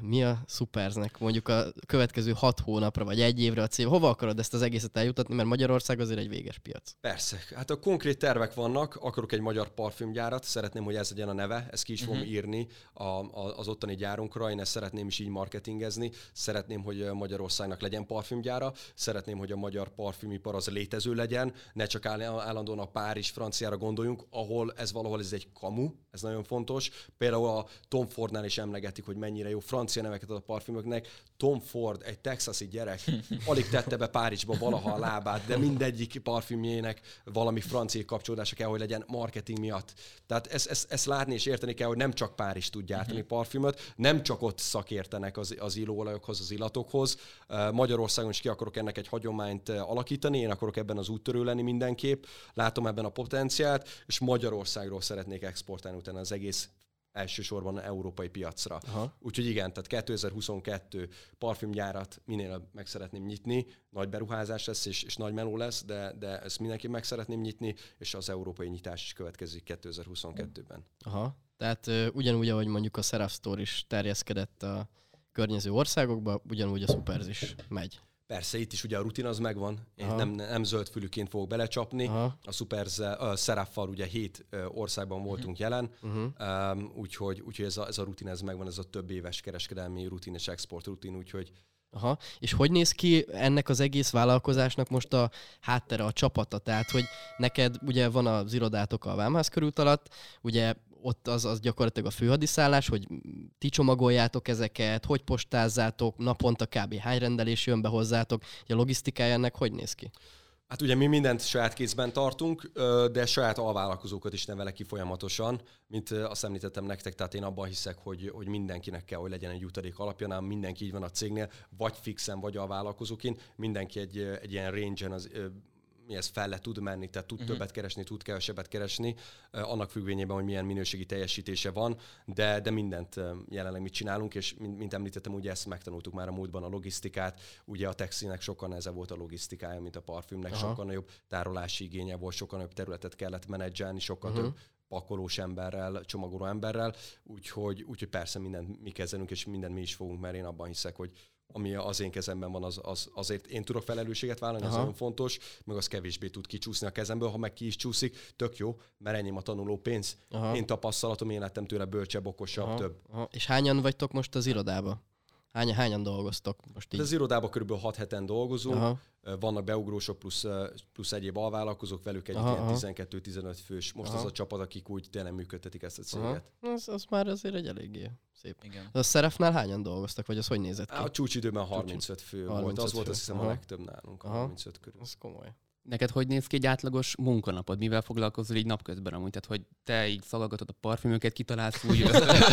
Mi a Superznek mondjuk a következő hat hónapra, vagy egy évre a cél? Hova akarod ezt az egészet eljutatni, mert Magyarország azért egy véges piac. Persze. Hát a konkrét tervek vannak, akarok egy magyar parfümgyárat, szeretném, hogy ez legyen a neve, ezt ki is fogom uh-huh. írni a, a, az ottani gyárunkra, én ezt szeretném is így marketingezni, szeretném, hogy Magyarországnak legyen parfümgyára, szeretném, hogy a magyar parfümipar az létező legyen, ne csak állandóan a Párizs, Franciára gondoljunk, ahol ez valahol ez egy kamu, ez nagyon fontos. Például a Tom Fordnál is emlegetik, hogy mennyire jó francia neveket ad a parfümöknek. Tom Ford, egy texasi gyerek, alig tette be Párizsba valaha a lábát, de mindegyik parfümjének valami francia kapcsolódása kell, hogy legyen marketing miatt. Tehát ezt, ezt, ezt látni és érteni kell, hogy nem csak Párizs tud gyártani mhm. parfümöt, nem csak ott szakértenek az, az illóolajokhoz, az illatokhoz. Magyarországon is ki akarok ennek egy hagyományt alakítani, én akarok ebben az úttörő lenni mindenképp, látom ebben a potenciált, és Magyarországról szeretnék exportálni utána az egész elsősorban európai piacra. Aha. Úgyhogy igen, tehát 2022 parfümgyárat minél meg szeretném nyitni, nagy beruházás lesz, és, és nagy meló lesz, de, de ezt mindenki meg szeretném nyitni, és az európai nyitás is következik 2022-ben. Aha, tehát ugyanúgy, ahogy mondjuk a Seraph Store is terjeszkedett a környező országokba, ugyanúgy a Supers is megy. Persze, itt is ugye a rutin az megvan, én nem, nem zöld fülüként fogok belecsapni. Aha. A Super Seraffal ugye hét országban voltunk uh-huh. jelen, uh-huh. Um, úgyhogy, úgyhogy ez, a, ez a rutin ez megvan, ez a több éves kereskedelmi rutin és export rutin, úgyhogy Aha. És hogy néz ki ennek az egész vállalkozásnak most a háttere, a csapata? Tehát, hogy neked ugye van az irodátok a Vámház körült alatt, ugye ott az, az gyakorlatilag a főhadiszállás, hogy ti csomagoljátok ezeket, hogy postázzátok, naponta kb. hány rendelés jön be hozzátok, a logisztikája ennek hogy néz ki? Hát ugye mi mindent saját kézben tartunk, de saját alvállalkozókat is nevelek ki folyamatosan, mint azt említettem nektek, tehát én abban hiszek, hogy, hogy mindenkinek kell, hogy legyen egy jutalék alapja, nem mindenki így van a cégnél, vagy fixen, vagy alvállalkozóként, mindenki egy, egy ilyen range az mi ez fel tud menni, tehát tud uh-huh. többet keresni, tud kevesebbet keresni, annak függvényében, hogy milyen minőségi teljesítése van, de, de mindent jelenleg mit csinálunk, és mint, mint említettem, ugye ezt megtanultuk már a múltban a logisztikát, ugye a textilnek sokkal nehezebb volt a logisztikája, mint a parfümnek, Aha. sokkal nagyobb tárolási igénye volt, sokkal nagyobb területet kellett menedzselni, sokkal uh-huh. több pakolós emberrel, csomagoló emberrel, úgyhogy, úgyhogy persze mindent mi kezelünk, és mindent mi is fogunk, mert én abban hiszek, hogy ami az én kezemben van, az, az, azért én tudok felelősséget vállalni, Aha. ez nagyon fontos, meg az kevésbé tud kicsúszni a kezemből, ha meg ki is csúszik, tök jó, mert ennyi a tanuló pénz. Aha. Én tapasztalatom, én lettem tőle bölcsebb, okosabb, Aha. több. Aha. És hányan vagytok most az irodába? Hány, hányan dolgoztok most így? Az irodában kb. 6 heten dolgozunk, Aha. vannak beugrósok plusz, plusz egyéb alvállalkozók, velük egy ilyen 12-15 fős. Most aha. az a csapat, akik úgy tényleg működtetik ezt a céget. Az, az már azért egy eléggé szép. Igen. A Szerefnál hányan dolgoztak, vagy az hogy nézett ki? A csúcsidőben 35 fő 35 volt, az fő. volt azt hiszem aha. a legtöbb nálunk, aha. 35 körül. Az komoly. Neked hogy néz ki egy átlagos munkanapod? Mivel foglalkozol így napközben amúgy? Tehát, hogy te így szalagatod a parfümöket, kitalálsz új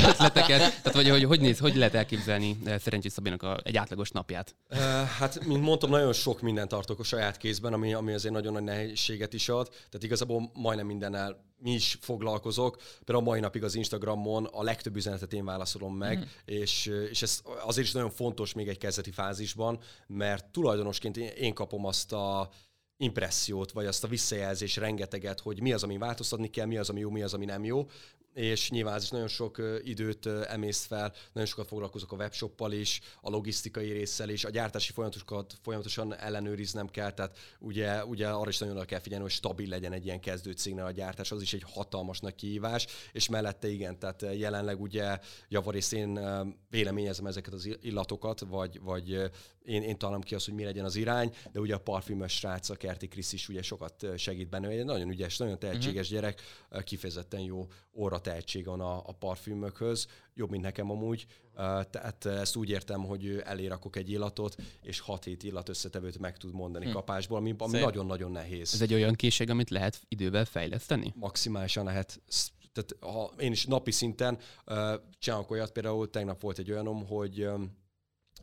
ötleteket? Tehát, vagy hogy, hogy néz, hogy lehet elképzelni eh, Szerencsés Szabinak a, egy átlagos napját? Uh, hát, mint mondtam, nagyon sok mindent tartok a saját kézben, ami, ami azért nagyon nagy nehézséget is ad. Tehát igazából majdnem mindennel mi is foglalkozok. Például a mai napig az Instagramon a legtöbb üzenetet én válaszolom meg, mm. és, és ez azért is nagyon fontos még egy kezdeti fázisban, mert tulajdonosként én kapom azt a impressziót, vagy azt a visszajelzés rengeteget, hogy mi az, ami változtatni kell, mi az, ami jó, mi az, ami nem jó. És nyilván ez is nagyon sok időt emészt fel, nagyon sokat foglalkozok a webshoppal is, a logisztikai résszel is, a gyártási folyamatokat folyamatosan ellenőriznem kell, tehát ugye, ugye arra is nagyon kell figyelni, hogy stabil legyen egy ilyen kezdő cégnél a gyártás, az is egy hatalmas nagy kihívás, és mellette igen, tehát jelenleg ugye javarészt én véleményezem ezeket az illatokat, vagy, vagy én, én találom ki azt, hogy mi legyen az irány, de ugye a parfümös srác, a Kerti Krisz is ugye sokat segít benne, egy nagyon ügyes, nagyon tehetséges uh-huh. gyerek, kifejezetten jó óra tehetség van a, a parfümökhöz, jobb, mint nekem amúgy. Tehát ezt úgy értem, hogy elérakok egy illatot, és 6-7 illat összetevőt meg tud mondani hm. kapásból, ami, ami nagyon-nagyon nehéz. Ez egy olyan készség, amit lehet idővel fejleszteni? Maximálisan lehet tehát ha én is napi szinten uh, csinálok olyat, például tegnap volt egy olyanom, hogy um,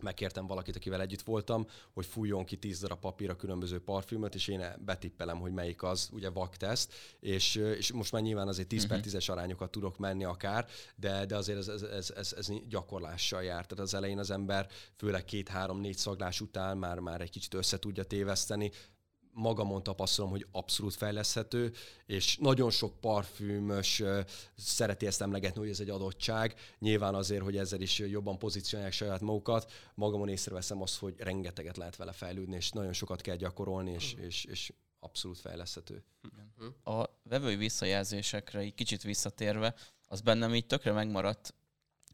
megkértem valakit, akivel együtt voltam, hogy fújjon ki 10 darab papírra különböző parfümöt, és én betippelem, hogy melyik az, ugye vakteszt, és, és most már nyilván azért 10 uh-huh. per 10-es mhm. arányokat tudok menni akár, de, de azért ez, ez, ez, ez, ez gyakorlással jár. Tehát az elején az ember főleg két-három-négy szaglás után már, már egy kicsit össze tudja téveszteni, magamon tapasztalom, hogy abszolút fejleszthető, és nagyon sok parfümös szereti ezt emlegetni, hogy ez egy adottság. Nyilván azért, hogy ezzel is jobban pozícionálják saját magukat, magamon észreveszem azt, hogy rengeteget lehet vele fejlődni, és nagyon sokat kell gyakorolni, és, és, és abszolút fejleszthető. A vevői visszajelzésekre egy kicsit visszatérve, az bennem így tökre megmaradt,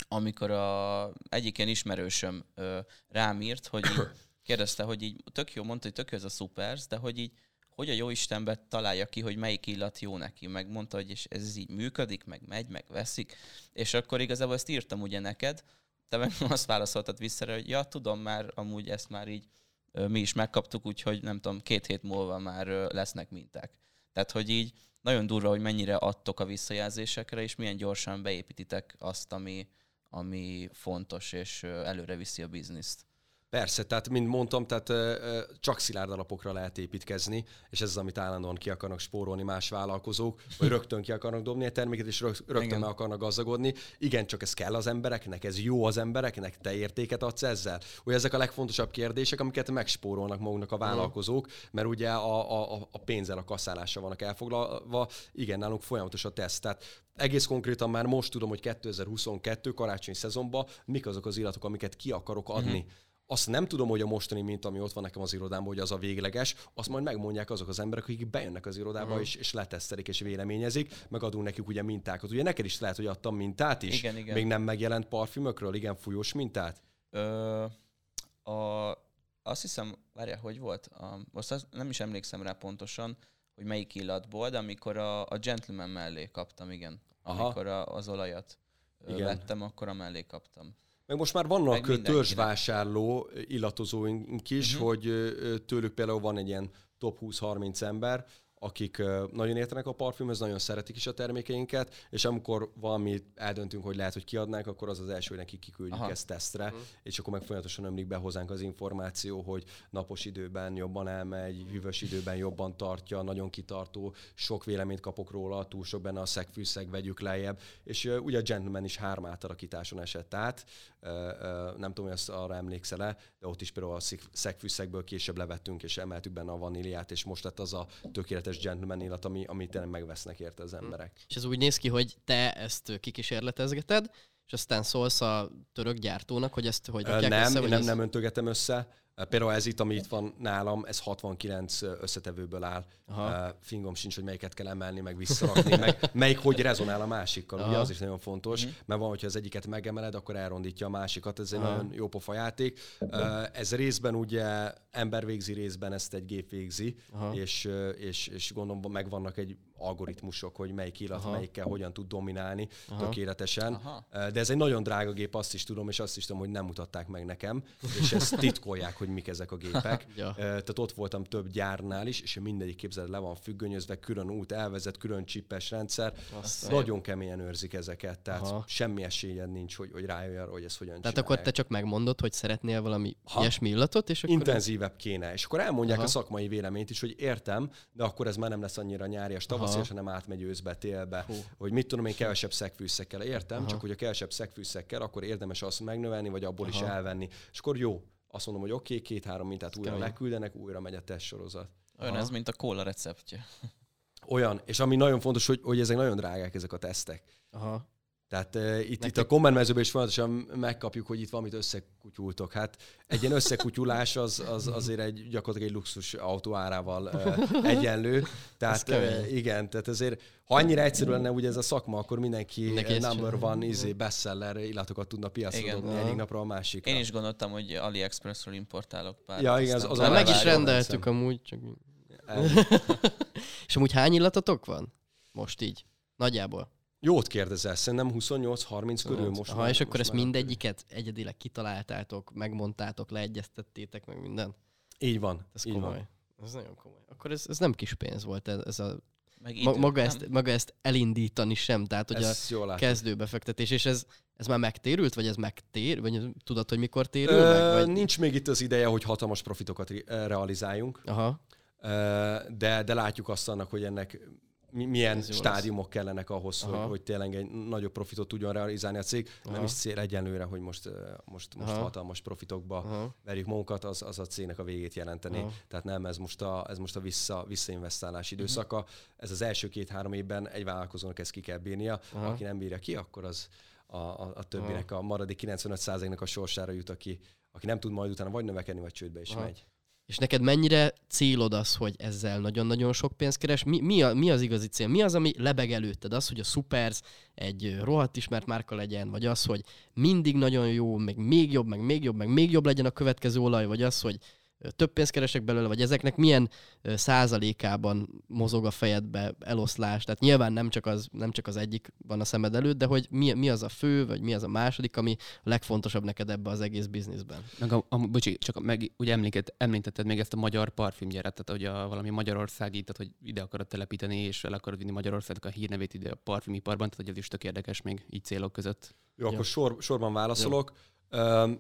amikor a egyik ilyen ismerősöm ö, rám írt, hogy így kérdezte, hogy így tök jó, mondta, hogy tök jó ez a szupers, de hogy így hogy a jó Istenbe találja ki, hogy melyik illat jó neki, meg mondta, hogy és ez így működik, meg megy, meg veszik, és akkor igazából ezt írtam ugye neked, te meg azt válaszoltad vissza, hogy ja, tudom már, amúgy ezt már így mi is megkaptuk, úgyhogy nem tudom, két hét múlva már lesznek minták. Tehát, hogy így nagyon durva, hogy mennyire adtok a visszajelzésekre, és milyen gyorsan beépítitek azt, ami, ami fontos, és előre viszi a bizniszt. Persze, tehát mint mondtam, tehát csak szilárd alapokra lehet építkezni, és ez az, amit állandóan ki akarnak spórolni más vállalkozók, vagy rögtön ki akarnak dobni a terméket, és rögtön Igen. meg akarnak gazdagodni. Igen, csak ez kell az embereknek, ez jó az embereknek, te értéket adsz ezzel. Ugye ezek a legfontosabb kérdések, amiket megspórolnak maguknak a mhm. vállalkozók, mert ugye a, a, a pénzzel, a kasszálással vannak elfoglalva. Igen, nálunk folyamatos a teszt. Tehát egész konkrétan már most tudom, hogy 2022 karácsonyi szezonban mik azok az illatok, amiket ki akarok adni. Uh-huh azt nem tudom, hogy a mostani mint, ami ott van nekem az irodámban, hogy az a végleges, azt majd megmondják azok az emberek, akik bejönnek az irodába, uh-huh. és, és letesztelik, és véleményezik, megadunk nekik ugye mintákat. Ugye neked is lehet, hogy adtam mintát is, igen, igen. még nem megjelent parfümökről, igen, fújós mintát? Ö, a, azt hiszem, várjál, hogy volt? A, most az, nem is emlékszem rá pontosan, hogy melyik illatból, de amikor a, a Gentleman mellé kaptam, igen. Aha. Amikor a, az olajat igen. vettem, akkor a mellé kaptam. Meg most már vannak törzsvásárló illatozóink is, uh-huh. hogy tőlük például van egy ilyen top 20-30 ember, akik nagyon értenek a parfümhez, nagyon szeretik is a termékeinket, és amikor valami eldöntünk, hogy lehet, hogy kiadnánk, akkor az az első, hogy nekik kiküldjük Aha. ezt tesztre, uh-huh. és akkor meg folyamatosan ömlik be hozzánk az információ, hogy napos időben jobban elmegy, hűvös időben jobban tartja, nagyon kitartó, sok véleményt kapok róla, túl sok benne a szegfűszeg, vegyük lejjebb, és uh, ugye a Gentleman is három átalakításon esett át, uh, uh, nem tudom, hogy azt arra emlékszel-e, de ott is például a szegfűszegből később levettünk, és emeltük benne a vaníliát, és most lett az a tökéletes tökéletes gentleman illat, ami, amit tényleg megvesznek érte az emberek. És ez úgy néz ki, hogy te ezt kikísérletezgeted, és aztán szólsz a török gyártónak, hogy ezt hogy Nem, össze, nem, ez... nem öntögetem össze. Például ez itt, ami itt van nálam, ez 69 összetevőből áll. Aha. Fingom sincs, hogy melyiket kell emelni, meg visszarakni, meg melyik hogy rezonál a másikkal. Aha. Ugye az is nagyon fontos, uh-huh. mert van, hogyha az egyiket megemeled, akkor elrondítja a másikat. Ez egy Aha. nagyon jó pofa játék. Ez részben ugye ember végzi, részben ezt egy gép végzi, és, és, és gondolom megvannak egy algoritmusok, hogy melyik illat Aha. melyikkel hogyan tud dominálni Aha. tökéletesen. Aha. De ez egy nagyon drága gép, azt is tudom, és azt is tudom, hogy nem mutatták meg nekem, és ezt titkolják, hogy mik ezek a gépek. ja. Tehát ott voltam több gyárnál is, és mindegyik képzeld le van függönyözve, külön út elvezet, külön csippes rendszer. Azt nagyon keményen őrzik ezeket, tehát Aha. semmi esélyed nincs, hogy, hogy rájöjj arra, hogy ez hogyan Tehát csinálják. akkor te csak megmondod, hogy szeretnél valami ha. ilyesmi illatot, és akkor... Intenzívebb kéne. És akkor elmondják Aha. a szakmai véleményt is, hogy értem, de akkor ez már nem lesz annyira nyárias tavasz, és nem átmegy őszbe, télbe, Hú. hogy mit tudom én, kevesebb szegfűszekkel. Értem, Aha. csak hogy a kevesebb szegfűszekkel, akkor érdemes azt megnövelni, vagy abból Aha. is elvenni. És akkor jó, azt mondom, hogy oké, okay, két-három mintát újra Kemény. leküldenek, újra megy a test sorozat. Olyan Aha. ez, mint a kóla receptje. Olyan, és ami nagyon fontos, hogy, hogy ezek nagyon drágák ezek a tesztek. Aha. Tehát uh, itt, itt a kommentmezőben is folyamatosan megkapjuk, hogy itt valamit összekutyultok. Hát egy ilyen összekutyulás az, az azért egy gyakorlatilag egy luxus autó árával uh, egyenlő. Tehát uh, igen, tehát azért ha annyira egyszerű lenne ugye ez a szakma, akkor mindenki, mindenki number van, izé, bestseller illatokat tudna piacra igen. dobni egyik napra a másikra. Én is gondoltam, hogy AliExpressről importálok pár. Ja, igen, az, az, az meg is rendeltük amúgy. Csak... És amúgy hány illatotok van? Most így. Nagyjából. Jót kérdezel, szerintem 28-30 körül most. Ha, és akkor ezt mindegyiket egyedileg kitaláltátok, megmondtátok, leegyeztettétek, meg minden. Így van. Ez így komoly. Van. Ez nagyon komoly. Akkor ez, ez nem kis pénz volt, ez, ez a meg idő, maga, ezt, maga ezt elindítani sem, tehát hogy ez a kezdőbefektetés, és ez, ez már megtérült, vagy ez megtér, vagy tudod, hogy mikor térül Ö, meg? Vagy... Nincs még itt az ideje, hogy hatalmas profitokat realizáljunk, Aha. de, de látjuk azt annak, hogy ennek milyen stádiumok kellenek ahhoz, hogy, hogy tényleg egy nagyobb profitot tudjon realizálni a cég. Aha. Nem is cél egyenlőre, hogy most, most, most hatalmas profitokba Aha. verjük magunkat, az, az a cégnek a végét jelenteni. Aha. Tehát nem, ez most a, ez most a vissza, visszainvestálás időszaka. Uh-huh. Ez az első két-három évben egy vállalkozónak ezt ki kell bírnia. Aha. Aki nem bírja ki, akkor az a, a, a többinek, a maradék 95%-nak a sorsára jut, aki, aki nem tud majd utána vagy növekedni, vagy csődbe is Aha. megy. És neked mennyire célod az, hogy ezzel nagyon-nagyon sok pénzt keres? Mi, mi, a, mi az igazi cél? Mi az, ami lebeg előtted? Az, hogy a Supers egy rohadt ismert márka legyen, vagy az, hogy mindig nagyon jó, meg még jobb, meg még jobb, meg még jobb legyen a következő olaj, vagy az, hogy több pénzt keresek belőle, vagy ezeknek milyen százalékában mozog a fejedbe eloszlás? Tehát nyilván nem csak az, nem csak az egyik van a szemed előtt, de hogy mi, mi az a fő, vagy mi az a második, ami a legfontosabb neked ebbe az egész bizniszben? Meg a, a, bocsi, csak meg ugye emléket, említetted még ezt a magyar parfümgyárat, tehát hogy a, valami Magyarországi, tehát hogy ide akarod telepíteni, és el akarod vinni Magyarországnak a hírnevét ide a parfümiparban, tehát hogy ez is tök érdekes még így célok között. Jó, Jó. akkor sor, sorban válaszolok. Jó.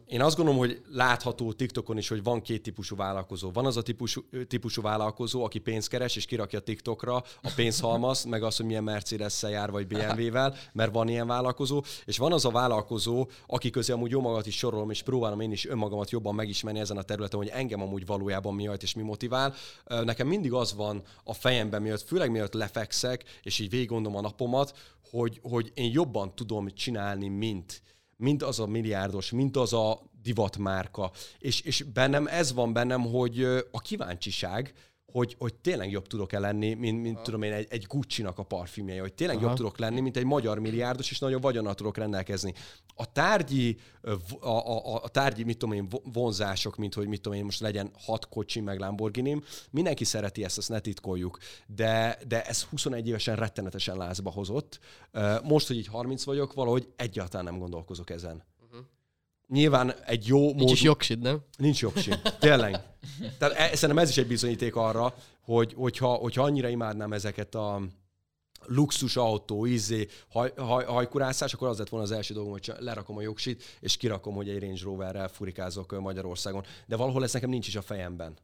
Én azt gondolom, hogy látható TikTokon is, hogy van két típusú vállalkozó. Van az a típusú, típusú vállalkozó, aki pénzt keres, és kirakja TikTokra a pénzhalmaz, meg az, hogy milyen mercedes jár, vagy BMW-vel, mert van ilyen vállalkozó. És van az a vállalkozó, aki közé amúgy jó magat is sorolom, és próbálom én is önmagamat jobban megismerni ezen a területen, hogy engem amúgy valójában mi és mi motivál. Nekem mindig az van a fejemben, miatt, főleg miatt lefekszek, és így végig a napomat, hogy, hogy én jobban tudom csinálni, mint mint az a milliárdos, mint az a divatmárka. És, és bennem ez van bennem, hogy a kíváncsiság, hogy, hogy tényleg jobb tudok-e lenni, mint, mint tudom én, egy, egy Gucci-nak a parfümje, hogy tényleg Aha. jobb tudok lenni, mint egy magyar milliárdos, és nagyobb vagyonnal tudok rendelkezni. A tárgyi, a, a, a tárgyi, mit tudom én, vonzások, mint hogy mit tudom én, most legyen hat kocsi, meg lamborghini mindenki szereti ezt, azt ne titkoljuk, de, de ez 21 évesen rettenetesen lázba hozott. Most, hogy így 30 vagyok, valahogy egyáltalán nem gondolkozok ezen. Nyilván egy jó mód... Nincs is jogsid, nem? Nincs jogsid, tényleg. Tehát e, szerintem ez is egy bizonyíték arra, hogy, hogyha, hogyha annyira imádnám ezeket a luxus autó, izé, haj, haj, hajkurászás, akkor az lett volna az első dolgom, hogy lerakom a jogsit, és kirakom, hogy egy Range Roverrel furikázok Magyarországon. De valahol ez nekem nincs is a fejemben.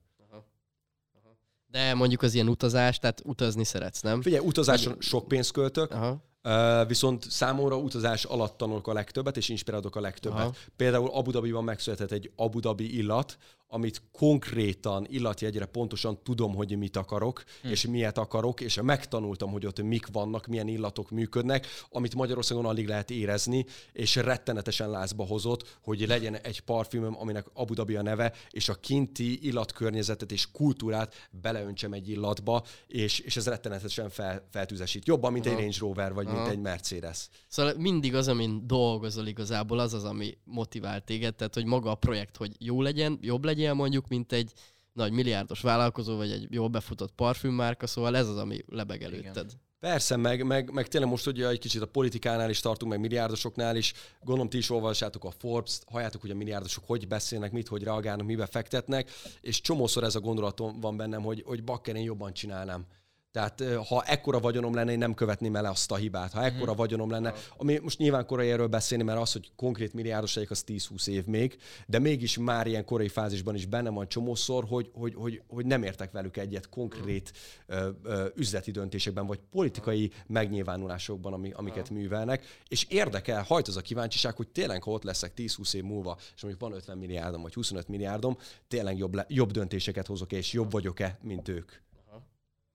De mondjuk az ilyen utazás, tehát utazni szeretsz, nem? Figyelj, utazáson sok pénzt költök, Aha. Uh, viszont számomra utazás alatt tanulok a legtöbbet, és inspirálok a legtöbbet. Aha. Például Abu Dhabiban megszületett egy Abu Dhabi illat, amit konkrétan illatjegyre pontosan tudom, hogy mit akarok, hm. és miért akarok, és megtanultam, hogy ott mik vannak, milyen illatok működnek, amit Magyarországon alig lehet érezni, és rettenetesen lázba hozott, hogy legyen egy parfümöm, aminek Abu Dhabi a neve, és a kinti illatkörnyezetet és kultúrát beleöntsem egy illatba, és, és ez rettenetesen fel, feltüzesít. Jobban, mint Aha. egy Range Rover, vagy Aha. mint egy Mercedes. Szóval mindig az, amin dolgozol igazából, az az, ami motivál téged, tehát hogy maga a projekt, hogy jó legyen, jobb legyen, legyél mondjuk, mint egy nagy milliárdos vállalkozó, vagy egy jól befutott parfümmárka, szóval ez az, ami lebeg előtted. Igen. Persze, meg, meg, meg tényleg most ugye egy kicsit a politikánál is tartunk, meg milliárdosoknál is. Gondolom ti is olvassátok a Forbes-t, halljátok, hogy a milliárdosok hogy beszélnek, mit, hogy reagálnak, mibe fektetnek, és csomószor ez a gondolatom van bennem, hogy, hogy bakker én jobban csinálnám. Tehát ha ekkora vagyonom lenne, én nem követném el azt a hibát. Ha ekkora mm. vagyonom lenne, ami most nyilván korai erről beszélni, mert az, hogy konkrét milliárdos legyek, az 10-20 év még, de mégis már ilyen korai fázisban is benne van csomószor, hogy, hogy, hogy, hogy nem értek velük egyet konkrét ö, ö, üzleti döntésekben, vagy politikai megnyilvánulásokban, ami, amiket művelnek. És érdekel, hajt az a kíváncsiság, hogy tényleg, ha ott leszek 10-20 év múlva, és mondjuk van 50 milliárdom, vagy 25 milliárdom, tényleg jobb, le, jobb döntéseket hozok, és jobb vagyok-e, mint ők.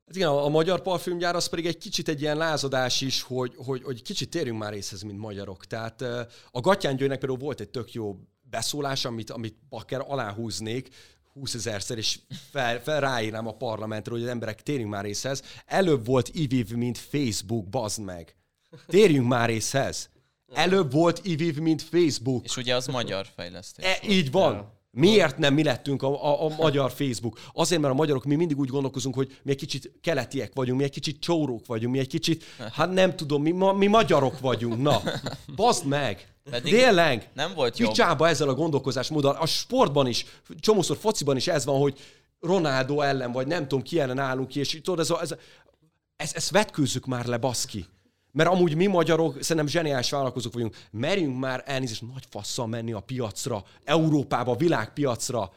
Hát igen, a, a magyar parfümgyár az pedig egy kicsit egy ilyen lázadás is, hogy, hogy, hogy kicsit térjünk már részhez, mint magyarok. Tehát a Gatyán Győnek például volt egy tök jó beszólás, amit, amit akár aláhúznék, 20 ezerszer, és fel, fel ráírnám a parlamentre, hogy az emberek térjünk már részhez. Előbb volt IVIV, mint Facebook, bazd meg. Térjünk már részhez. Előbb volt IVIV, mint Facebook. És ugye az magyar fejlesztés. E, így van. Ja. Miért nem mi lettünk a, a, a magyar Facebook? Azért, mert a magyarok mi mindig úgy gondolkozunk, hogy mi egy kicsit keletiek vagyunk, mi egy kicsit csórók vagyunk, mi egy kicsit, hát nem tudom, mi, ma, mi magyarok vagyunk. Na, bazd meg! Pedig Tényleg? Nem volt jobb. Micsába ezzel a gondolkozásmóddal? A sportban is, csomószor fociban is ez van, hogy Ronaldo ellen, vagy nem tudom, ki ellen állunk ki, és tudod, ez, a, ez, ez, ezt vetkőzzük már le, baszki. Mert amúgy mi magyarok szerintem zseniális vállalkozók vagyunk. Merjünk már elnézést nagy fasszal menni a piacra, Európába, világpiacra.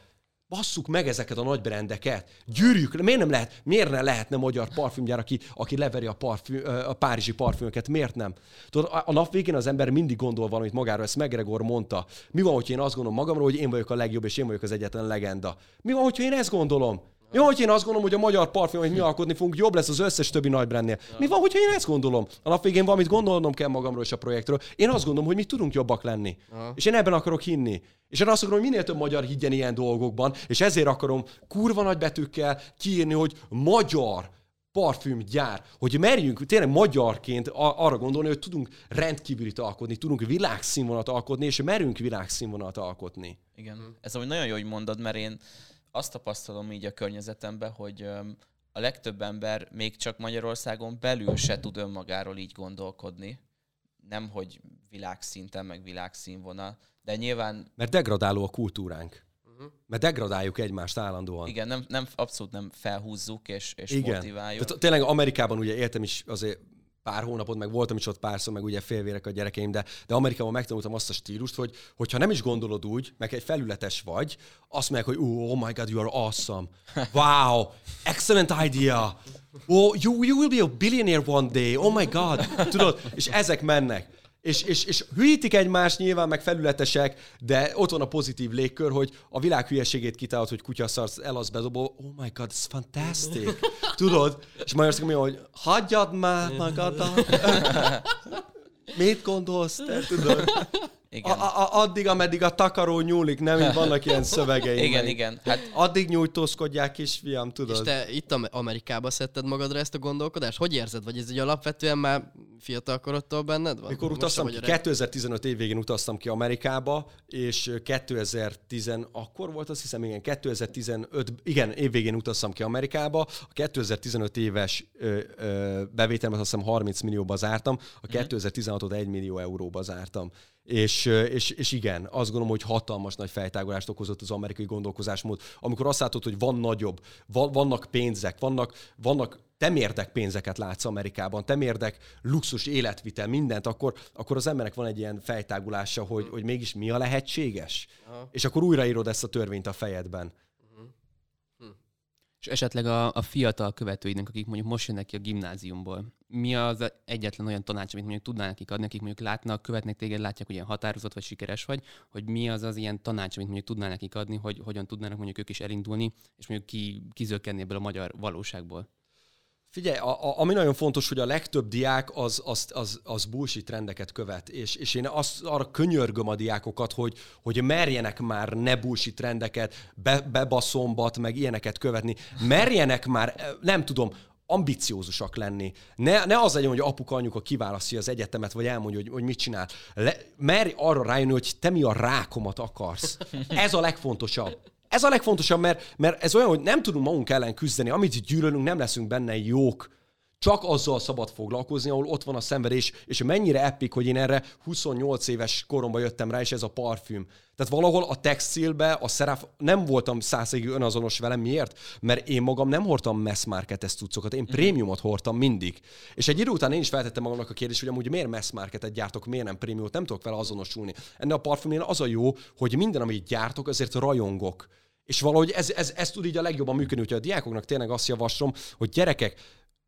basszuk meg ezeket a nagy brendeket, gyűrjük, miért nem lehet, miért ne lehetne magyar parfümgyár, aki, aki leveri a, parfüm, a párizsi parfümöket, miért nem? Tudod, a, nap végén az ember mindig gondol valamit magáról, ezt McGregor mondta. Mi van, hogy én azt gondolom magamról, hogy én vagyok a legjobb, és én vagyok az egyetlen legenda? Mi van, hogyha én ezt gondolom? Mi van, hogy én azt gondolom, hogy a magyar parfüm, hogy mi alkotni fogunk, jobb lesz az összes többi nagy brandnél. Mi van, hogyha én ezt gondolom? A nap végén valamit gondolnom kell magamról és a projektről. Én azt gondolom, hogy mi tudunk jobbak lenni. Aha. És én ebben akarok hinni. És én azt akarom, hogy minél több magyar higgyen ilyen dolgokban, és ezért akarom kurva nagy betűkkel kiírni, hogy magyar parfümgyár, hogy merjünk tényleg magyarként arra gondolni, hogy tudunk rendkívülit alkotni, tudunk világszínvonalat alkotni, és merünk világszínvonalat alkotni. Igen, ez ahogy nagyon jó, hogy mondod, mert én azt tapasztalom így a környezetemben, hogy a legtöbb ember még csak Magyarországon belül se tud önmagáról így gondolkodni. Nem, hogy világszinten, meg világszínvonal, de nyilván... Mert degradáló a kultúránk. Uh-huh. Mert degradáljuk egymást állandóan. Igen, nem, nem, abszolút nem felhúzzuk és, és Igen. motiváljuk. Tehát tényleg Amerikában ugye éltem is azért pár hónapot, meg voltam is ott párszor, meg ugye félvérek a gyerekeim, de, de Amerikában megtanultam azt a stílust, hogy hogyha nem is gondolod úgy, meg egy felületes vagy, azt mondják, hogy oh my god, you are awesome. Wow, excellent idea. Oh, you, you will be a billionaire one day. Oh my god. Tudod, és ezek mennek és, és, és hülyítik egymást nyilván, meg felületesek, de ott van a pozitív légkör, hogy a világ hülyeségét kitálod, hogy kutyaszarsz, el az bedobó, oh my god, ez fantastic. Tudod? És Magyarországon mi hogy hagyjad már magadat. Mit gondolsz te, tudod? Igen. A, a, addig, ameddig a takaró nyúlik, nem így vannak ilyen szövegeim. Igen, meg. igen. Hát... Addig nyújtózkodják, kisfiam, tudod. És te itt Amerikába szedted magadra ezt a gondolkodást? Hogy érzed? Vagy ez egy alapvetően már fiatal korodtól benned van? Mikor utaztam ki, 2015 év végén utaztam ki Amerikába, és 2010, akkor volt azt hiszem, igen, 2015, igen, év végén utaztam ki Amerikába, a 2015 éves ö, ö, bevételmet azt hiszem 30 millióba zártam, a 2016-ot 1 millió euróba zártam. És, és, és igen, azt gondolom, hogy hatalmas nagy fejtágolást okozott az amerikai gondolkozásmód. Amikor azt látod, hogy van nagyobb, van, vannak pénzek, vannak, vannak temérdek pénzeket látsz Amerikában, temérdek luxus életvitel, mindent, akkor, akkor az emberek van egy ilyen fejtágulása, hogy, hogy mégis mi a lehetséges. Aha. És akkor újraírod ezt a törvényt a fejedben. És esetleg a, a fiatal követőidnek, akik mondjuk most jönnek ki a gimnáziumból, mi az egyetlen olyan tanács, amit mondjuk tudnál nekik adni, akik mondjuk látnak, követnek téged, látják, hogy ilyen határozott vagy sikeres vagy, hogy mi az az ilyen tanács, amit mondjuk tudnál nekik adni, hogy hogyan tudnának mondjuk ők is elindulni, és mondjuk ki, kizökkenni ebből a magyar valóságból? Figyelj, a, a, ami nagyon fontos, hogy a legtöbb diák az, az, az, az bullshit trendeket követ, és, és én azt, arra könyörgöm a diákokat, hogy, hogy merjenek már ne bullshit trendeket, be, bebaszombat, meg ilyeneket követni. Merjenek már, eh, nem tudom, ambiciózusak lenni. Ne, ne az legyen, hogy apuka, anyuka kiválasztja az egyetemet, vagy elmondja, hogy, hogy mit csinál. Le, merj arra rájönni, hogy te mi a rákomat akarsz. Ez a legfontosabb. Ez a legfontosabb, mert, mert ez olyan, hogy nem tudunk magunk ellen küzdeni, amit gyűlölünk, nem leszünk benne jók. Csak azzal szabad foglalkozni, ahol ott van a szenvedés, és mennyire epik, hogy én erre 28 éves koromban jöttem rá, és ez a parfüm. Tehát valahol a textilbe, a szeráf, nem voltam százszerű önazonos velem. Miért? Mert én magam nem hordtam mass marketes cuccokat, én prémiumot hordtam mindig. És egy idő után én is feltettem magamnak a kérdést, hogy amúgy miért mass marketet gyártok, miért nem prémiumot, nem tudok vele azonosulni. Ennél a parfümnél az a jó, hogy minden, amit gyártok, azért rajongok. És valahogy ez, ez, ez tud így a legjobban működni, úgyhogy a diákoknak tényleg azt javaslom, hogy gyerekek,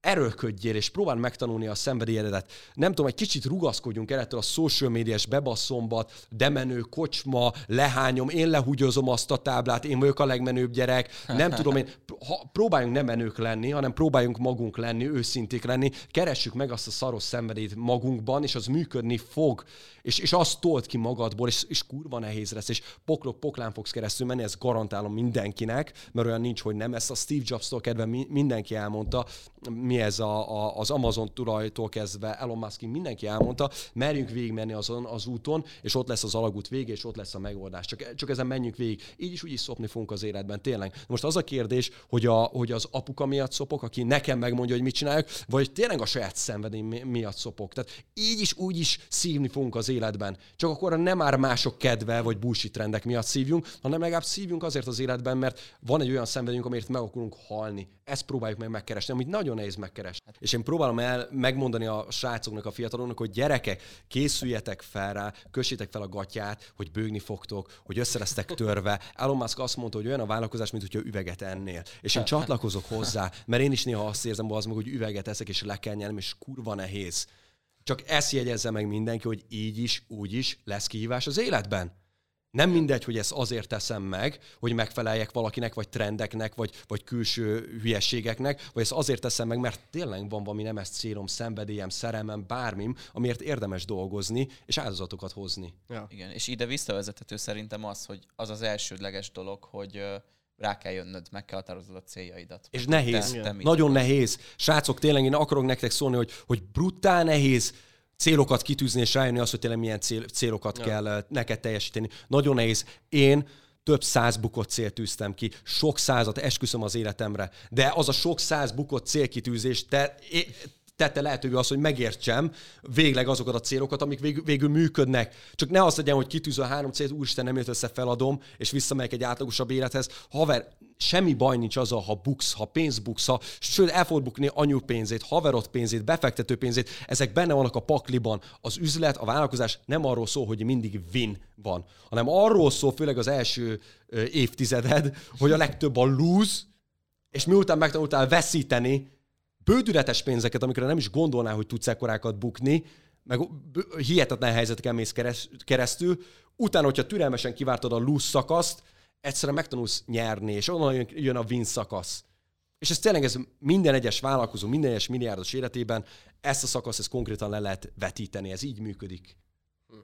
erőlködjél, és próbál megtanulni a szenvedélyedet. Nem tudom, egy kicsit rugaszkodjunk el ettől a social médiás bebasszombat, demenő, kocsma, lehányom, én lehúgyozom azt a táblát, én vagyok a legmenőbb gyerek, nem tudom én, ha, próbáljunk nem menők lenni, hanem próbáljunk magunk lenni, őszinték lenni, keressük meg azt a szaros szenvedélyt magunkban, és az működni fog, és, és azt tolt ki magadból, és, és kurva nehéz lesz, és poklok, poklán fogsz keresztül menni, ezt garantálom mindenkinek, mert olyan nincs, hogy nem, ezt a Steve Jobs-tól kedve mindenki elmondta, mi ez a, a, az Amazon tulajtól kezdve, Elon Musk mindenki elmondta, merjünk végigmenni azon az úton, és ott lesz az alagút vége, és ott lesz a megoldás. Csak, csak ezen menjünk végig. Így is úgy is szopni fogunk az életben, tényleg. Most az a kérdés, hogy, a, hogy az apuka miatt szopok, aki nekem megmondja, hogy mit csináljak, vagy tényleg a saját szenvedély miatt szopok. Tehát így is úgy is szívni fogunk az életben. Csak akkor nem már mások kedve vagy bullshit trendek miatt szívjunk, hanem legalább szívjunk azért az életben, mert van egy olyan szenvedélyünk, amiért meg akarunk halni. Ezt próbáljuk meg megkeresni, amit nagyon nehéz megkeresni. És én próbálom el megmondani a srácoknak, a fiataloknak, hogy gyerekek, készüljetek fel rá, kössétek fel a gatyát, hogy bőgni fogtok, hogy össze lesztek törve. Elon Musk azt mondta, hogy olyan a vállalkozás, mint hogyha üveget ennél. És én csatlakozok hozzá, mert én is néha azt érzem, az meg, hogy üveget eszek, és le kell nyelnem, és kurva nehéz. Csak ezt jegyezze meg mindenki, hogy így is, úgy is lesz kihívás az életben. Nem mindegy, hogy ezt azért teszem meg, hogy megfeleljek valakinek, vagy trendeknek, vagy, vagy külső hülyességeknek, vagy ezt azért teszem meg, mert tényleg van valami nem ezt célom, szenvedélyem, szerelmem, bármim, amiért érdemes dolgozni, és áldozatokat hozni. Ja. Igen, és ide visszavezethető szerintem az, hogy az az elsődleges dolog, hogy rá kell jönnöd, meg kell határoznod a céljaidat. És nehéz, te, te nagyon nehéz. Srácok, tényleg én akarok nektek szólni, hogy, hogy brutál nehéz célokat kitűzni, és rájönni azt, hogy tényleg milyen cél, célokat ja. kell neked teljesíteni. Nagyon nehéz. Én több száz bukott célt tűztem ki, sok százat esküszöm az életemre, de az a sok száz bukott célkitűzés, te, tette lehetővé az, hogy megértsem végleg azokat a célokat, amik végül, végül működnek. Csak ne azt legyen, hogy kitűző a három célt, úristen nem jött össze, feladom, és visszamegyek egy átlagosabb élethez. Haver, semmi baj nincs azzal, ha buksz, ha pénz buksz, ha, sőt, el fogod bukni anyu pénzét, haverot pénzét, befektető pénzét, ezek benne vannak a pakliban. Az üzlet, a vállalkozás nem arról szól, hogy mindig win van, hanem arról szól, főleg az első évtizeded, hogy a legtöbb a lose, és miután megtanultál veszíteni, bődületes pénzeket, amikre nem is gondolnál, hogy tudsz ekkorákat bukni, meg hihetetlen helyzeteken mész keresztül, utána, hogyha türelmesen kivártad a lose szakaszt, egyszerűen megtanulsz nyerni, és onnan jön a win szakasz. És ez tényleg ez minden egyes vállalkozó, minden egyes milliárdos életében ezt a szakaszt ezt konkrétan le lehet vetíteni, ez így működik. Hm.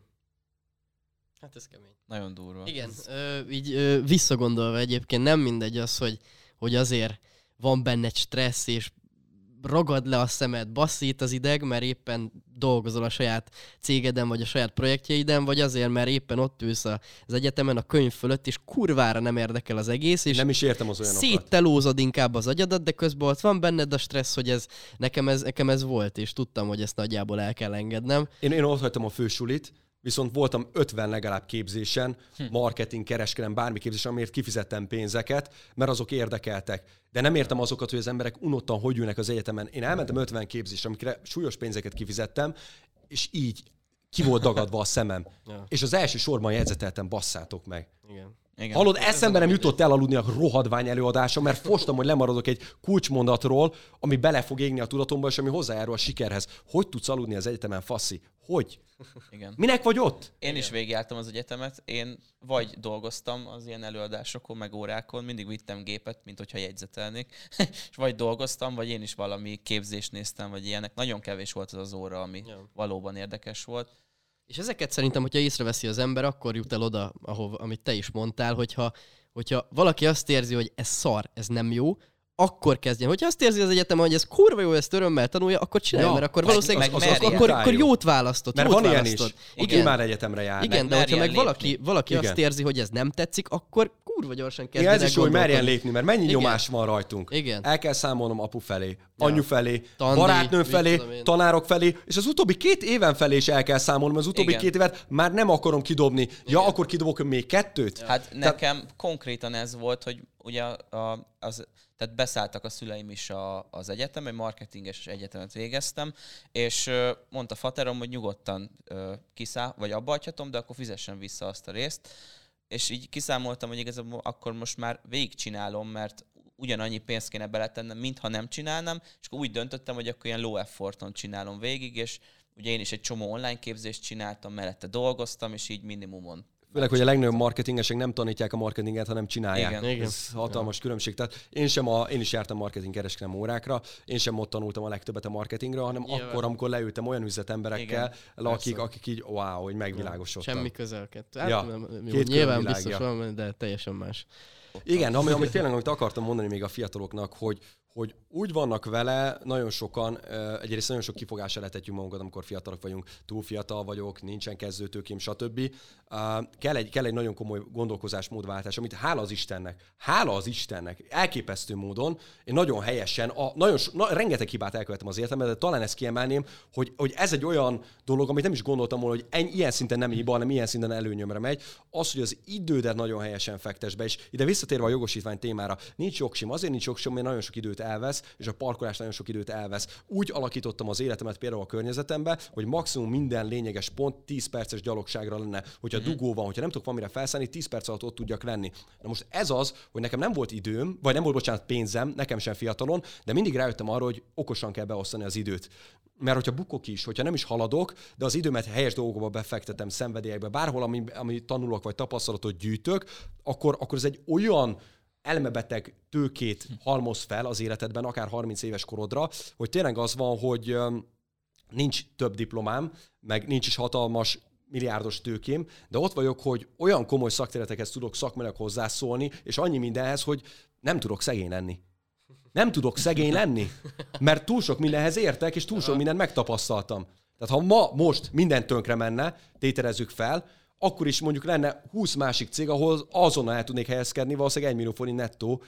Hát ez kemény. Nagyon durva. Igen, ö, így ö, visszagondolva egyébként nem mindegy az, hogy, hogy azért van benne egy stressz, és ragad le a szemed, basszít az ideg, mert éppen dolgozol a saját cégeden, vagy a saját projektjeiden, vagy azért, mert éppen ott ülsz az egyetemen a könyv fölött, és kurvára nem érdekel az egész, és nem is értem az olyanokat. Széttelózod inkább az agyadat, de közben ott van benned a stressz, hogy ez nekem, ez nekem ez volt, és tudtam, hogy ezt nagyjából el kell engednem. Én, én ott hagytam a fősulit, viszont voltam 50 legalább képzésen, hm. marketing, kereskedelem, bármi képzésen, amiért kifizettem pénzeket, mert azok érdekeltek. De nem értem azokat, hogy az emberek unottan hogy ülnek az egyetemen. Én elmentem 50 képzésre, amikre súlyos pénzeket kifizettem, és így ki volt dagadva a szemem. ja. És az első sorban jegyzeteltem, basszátok meg. Igen. Igen. Hallod, eszembe nem jutott el aludni a rohadvány előadása, mert fostam, hogy lemaradok egy kulcsmondatról, ami bele fog égni a tudatomba, és ami hozzájárul a sikerhez. Hogy tudsz aludni az egyetemen, faszi? Hogy? Igen. Minek vagy ott? Én is végigjártam az egyetemet. Én vagy dolgoztam az ilyen előadásokon, meg órákon, mindig vittem gépet, mint hogyha jegyzetelnék, és vagy dolgoztam, vagy én is valami képzést néztem, vagy ilyenek. Nagyon kevés volt az az óra, ami ja. valóban érdekes volt. És ezeket szerintem, hogyha észreveszi az ember, akkor jut el oda, ahova, amit te is mondtál, hogyha, hogyha valaki azt érzi, hogy ez szar, ez nem jó, akkor kezdjen. Hogyha azt érzi az egyetem, hogy ez kurva jó, ezt örömmel tanulja, akkor csinálja, ja, mert akkor valószínűleg az, az, az, akkor, akkor jót választott. Mert jót van választott. ilyen is, Igen. már egyetemre jár. Igen, de hogyha meg valaki, valaki azt érzi, hogy ez nem tetszik, akkor kurva gyorsan kezd. Igen, ez is, hogy merjen lépni, mert mennyi Igen. nyomás van rajtunk. Igen. El kell számolnom apu felé, anyu felé, Tandi, barátnőm felé, tanárok felé, és az utóbbi két éven felé is el kell számolnom, az utóbbi Igen. két évet már nem akarom kidobni. Ja, Igen. akkor kidobok még kettőt? Hát nekem konkrétan ez volt, hogy ugye az tehát beszálltak a szüleim is a, az egyetem, egy marketinges egyetemet végeztem, és mondta Faterom, hogy nyugodtan kiszáll, vagy abba de akkor fizessen vissza azt a részt. És így kiszámoltam, hogy igazából akkor most már végigcsinálom, mert ugyanannyi pénzt kéne beletennem, mintha nem csinálnám, és akkor úgy döntöttem, hogy akkor ilyen low efforton csinálom végig, és ugye én is egy csomó online képzést csináltam, mellette dolgoztam, és így minimumon Főleg, hogy a legnagyobb marketingesek nem tanítják a marketinget, hanem csinálják. Igen. Ez hatalmas Igen. különbség. Tehát én, sem a, én is jártam marketing kereskedelem órákra, én sem ott tanultam a legtöbbet a marketingre, hanem Nyilván. akkor, amikor leültem olyan üzletemberekkel, akik, akik így wow, hogy megvilágosodtam. Semmi közelket. Hát, ja. nem, jó, nyilván biztos van, de teljesen más. Igen, ami, amit tényleg amit akartam mondani még a fiataloknak, hogy, hogy úgy vannak vele nagyon sokan, egyrészt nagyon sok kifogással letetjük magunkat, amikor fiatalok vagyunk, túl fiatal vagyok, nincsen kezdőtőkém, stb. Kell, egy, kell egy nagyon komoly gondolkozásmódváltás, amit hála az Istennek, hála az Istennek, elképesztő módon, én nagyon helyesen, a, nagyon, na, rengeteg hibát elkövettem az életemben, de talán ezt kiemelném, hogy, hogy ez egy olyan dolog, amit nem is gondoltam volna, hogy ennyi, ilyen szinten nem hiba, hanem ilyen szinten előnyömre megy. Az, hogy az idődet nagyon helyesen fektes be, és ide visszatérve a jogosítvány témára, nincs jogsim, azért nincs jogsim, mert nagyon sok időt elvesz, és a parkolás nagyon sok időt elvesz. Úgy alakítottam az életemet például a környezetembe, hogy maximum minden lényeges pont 10 perces gyalogságra lenne. Hogyha mm-hmm. dugó van, hogyha nem tudok valamire felszállni, 10 perc alatt ott tudjak lenni. Na most ez az, hogy nekem nem volt időm, vagy nem volt, bocsánat, pénzem, nekem sem fiatalon, de mindig rájöttem arra, hogy okosan kell beosztani az időt mert hogyha bukok is, hogyha nem is haladok, de az időmet helyes dolgokba befektetem, szenvedélyekbe, bárhol, ami, ami tanulok vagy tapasztalatot gyűjtök, akkor, akkor ez egy olyan elmebeteg tőkét halmoz fel az életedben, akár 30 éves korodra, hogy tényleg az van, hogy nincs több diplomám, meg nincs is hatalmas milliárdos tőkém, de ott vagyok, hogy olyan komoly szakterületekhez tudok szakmailag hozzászólni, és annyi mindenhez, hogy nem tudok szegény lenni. Nem tudok szegény lenni, mert túl sok mindenhez értek, és túl sok mindent megtapasztaltam. Tehát ha ma, most minden tönkre menne, tételezzük fel, akkor is mondjuk lenne 20 másik cég, ahol azonnal el tudnék helyezkedni, valószínűleg 1 millió forint nettó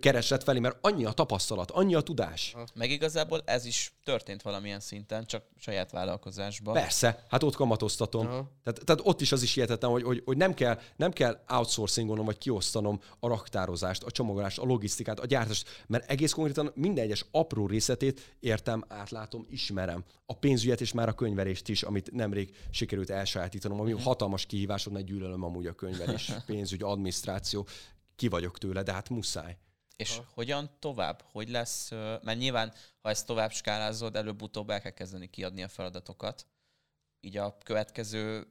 keresett felé, mert annyi a tapasztalat, annyi a tudás. Meg igazából ez is történt valamilyen szinten, csak saját vállalkozásban. Persze, hát ott kamatoztatom. Tehát, tehát, ott is az is hihetetlen, hogy, hogy, hogy nem, kell, nem kell outsourcingolnom, vagy kiosztanom a raktározást, a csomagolást, a logisztikát, a gyártást, mert egész konkrétan minden egyes apró részletét értem, átlátom, ismerem. A pénzügyet és már a könyvelést is, amit nemrég sikerült elsajátítanom, ami uh-huh. hatalmas kihívásod, nagy gyűlölöm amúgy a könyvelés, pénzügy, adminisztráció, ki vagyok tőle, de hát muszáj. És ha. hogyan tovább? Hogy lesz? Mert nyilván, ha ezt tovább skálázod, előbb-utóbb el kell kezdeni kiadni a feladatokat. Így a következő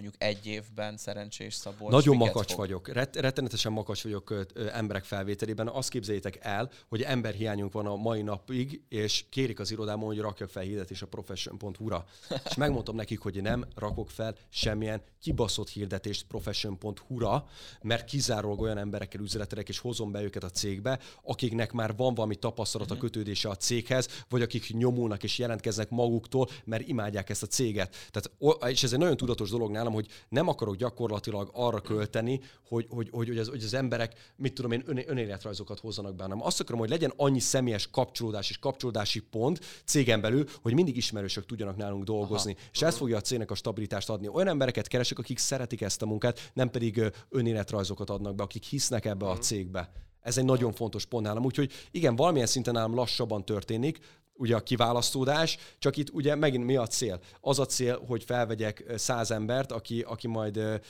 mondjuk egy évben szerencsés Szabolcs. Nagyon makacs fog? vagyok. Ret- rettenetesen makacs vagyok ö, ö, emberek felvételében. Azt képzeljétek el, hogy emberhiányunk van a mai napig, és kérik az irodámon, hogy rakjak fel hirdetés a profession.hu-ra. és megmondtam nekik, hogy nem rakok fel semmilyen kibaszott hirdetést profession.hu-ra, mert kizárólag olyan emberekkel üzletelek, és hozom be őket a cégbe, akiknek már van valami tapasztalat a mhm. kötődése a céghez, vagy akik nyomulnak és jelentkeznek maguktól, mert imádják ezt a céget. Tehát, és ez egy nagyon tudatos dolog nálam, hogy nem akarok gyakorlatilag arra költeni, hogy, hogy, hogy, hogy, az, hogy az emberek, mit tudom én, ön, önéletrajzokat hozzanak be, hanem azt akarom, hogy legyen annyi személyes kapcsolódás és kapcsolódási pont cégen belül, hogy mindig ismerősök tudjanak nálunk dolgozni. Aha. És ez fogja a cégnek a stabilitást adni. Olyan embereket keresek, akik szeretik ezt a munkát, nem pedig önéletrajzokat adnak be, akik hisznek ebbe a mhm. cégbe. Ez egy nagyon fontos pont nálam. Úgyhogy igen, valamilyen szinten nálam lassabban történik, ugye a kiválasztódás, csak itt ugye megint mi a cél? Az a cél, hogy felvegyek száz embert, aki, aki majd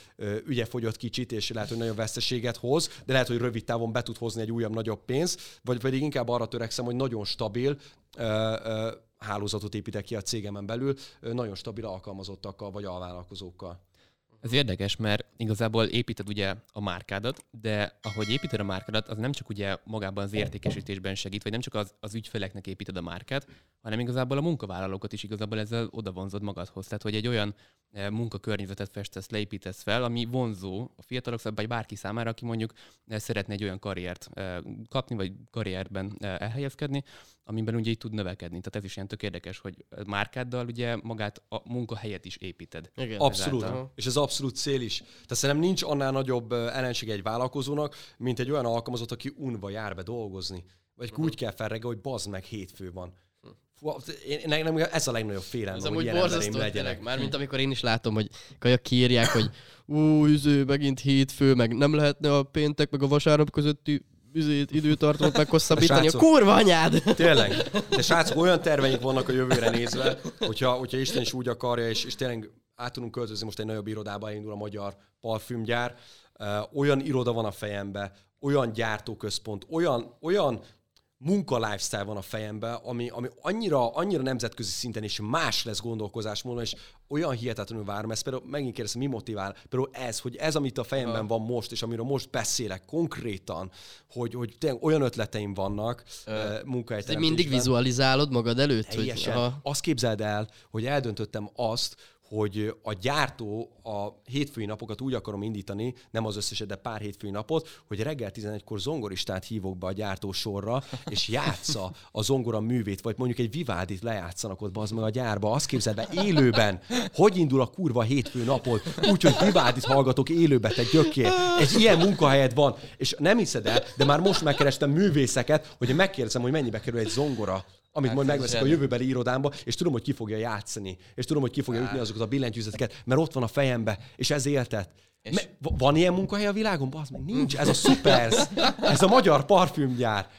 ügye fogyott kicsit, és lehet, hogy nagyon veszteséget hoz, de lehet, hogy rövid távon be tud hozni egy újabb, nagyobb pénzt, vagy pedig inkább arra törekszem, hogy nagyon stabil, hálózatot építek ki a cégemen belül, nagyon stabil alkalmazottakkal vagy alvállalkozókkal. Ez érdekes, mert igazából építed ugye a márkádat, de ahogy építed a márkádat, az nem csak ugye magában az értékesítésben segít, vagy nem csak az, az ügyfeleknek építed a márkát, hanem igazából a munkavállalókat is igazából ezzel oda vonzod magadhoz. Tehát, hogy egy olyan eh, munkakörnyezetet festesz, leépítesz fel, ami vonzó a fiatalok, vagy bárki számára, aki mondjuk eh, szeretne egy olyan karriert eh, kapni, vagy karrierben elhelyezkedni, amiben ugye így tud növekedni. Tehát ez is ilyen tök érdekes, hogy márkáddal ugye magát a munkahelyet is építed. Igen, abszolút. Ezáltal. És ez abszolút cél is. Tehát szerintem nincs annál nagyobb ellenség egy vállalkozónak, mint egy olyan alkalmazott, aki unva jár be dolgozni. Vagy uh-huh. úgy kell felreggel, hogy bazd meg hétfő van. Fú, én, nekem ez a legnagyobb félelem, hogy ilyen embereim legyenek. Már mint amikor én is látom, hogy kajak kiírják, hogy ú, üző, megint hétfő, meg nem lehetne a péntek, meg a vasárnap közötti üzét, időtartamot meghosszabbítani, a kurva anyád! Tényleg. De srácok, olyan terveink vannak a jövőre nézve, hogyha, hogyha Isten is úgy akarja, és, és tényleg át tudunk költözni, most egy nagyobb irodába indul a magyar parfümgyár, olyan iroda van a fejembe, olyan gyártóközpont, olyan, olyan munka lifestyle van a fejemben, ami, ami annyira, annyira nemzetközi szinten is más lesz gondolkozásmódon, és olyan hihetetlenül várom ezt. Például megint kérdezem, mi motivál? Például ez, hogy ez, amit a fejemben van most, és amiről most beszélek konkrétan, hogy, hogy tényleg olyan ötleteim vannak uh, munkahelyteremtésben. mindig vizualizálod magad előtt? Teljesen. Hogy, aha. Azt képzeld el, hogy eldöntöttem azt, hogy a gyártó a hétfői napokat úgy akarom indítani, nem az összeset, de pár hétfői napot, hogy reggel 11-kor zongoristát hívok be a gyártó sorra, és játsza a zongora művét, vagy mondjuk egy vivádit lejátszanak ott az meg a gyárba. Azt képzeld be, élőben, hogy indul a kurva hétfő napot, úgyhogy vivádit hallgatok élőbe, te gyökér. Egy ilyen munkahelyed van, és nem hiszed el, de már most megkerestem művészeket, hogy megkérdezem, hogy mennyibe kerül egy zongora amit hát majd megveszik a jövőbeli irodámba, és tudom, hogy ki fogja játszani, és tudom, hogy ki fogja ütni azokat a billentyűzeteket, mert ott van a fejembe, és ez éltet. És... Me- van ilyen munkahely a világon? Bazd meg, nincs. Ez a szuper, ez a magyar parfümgyár.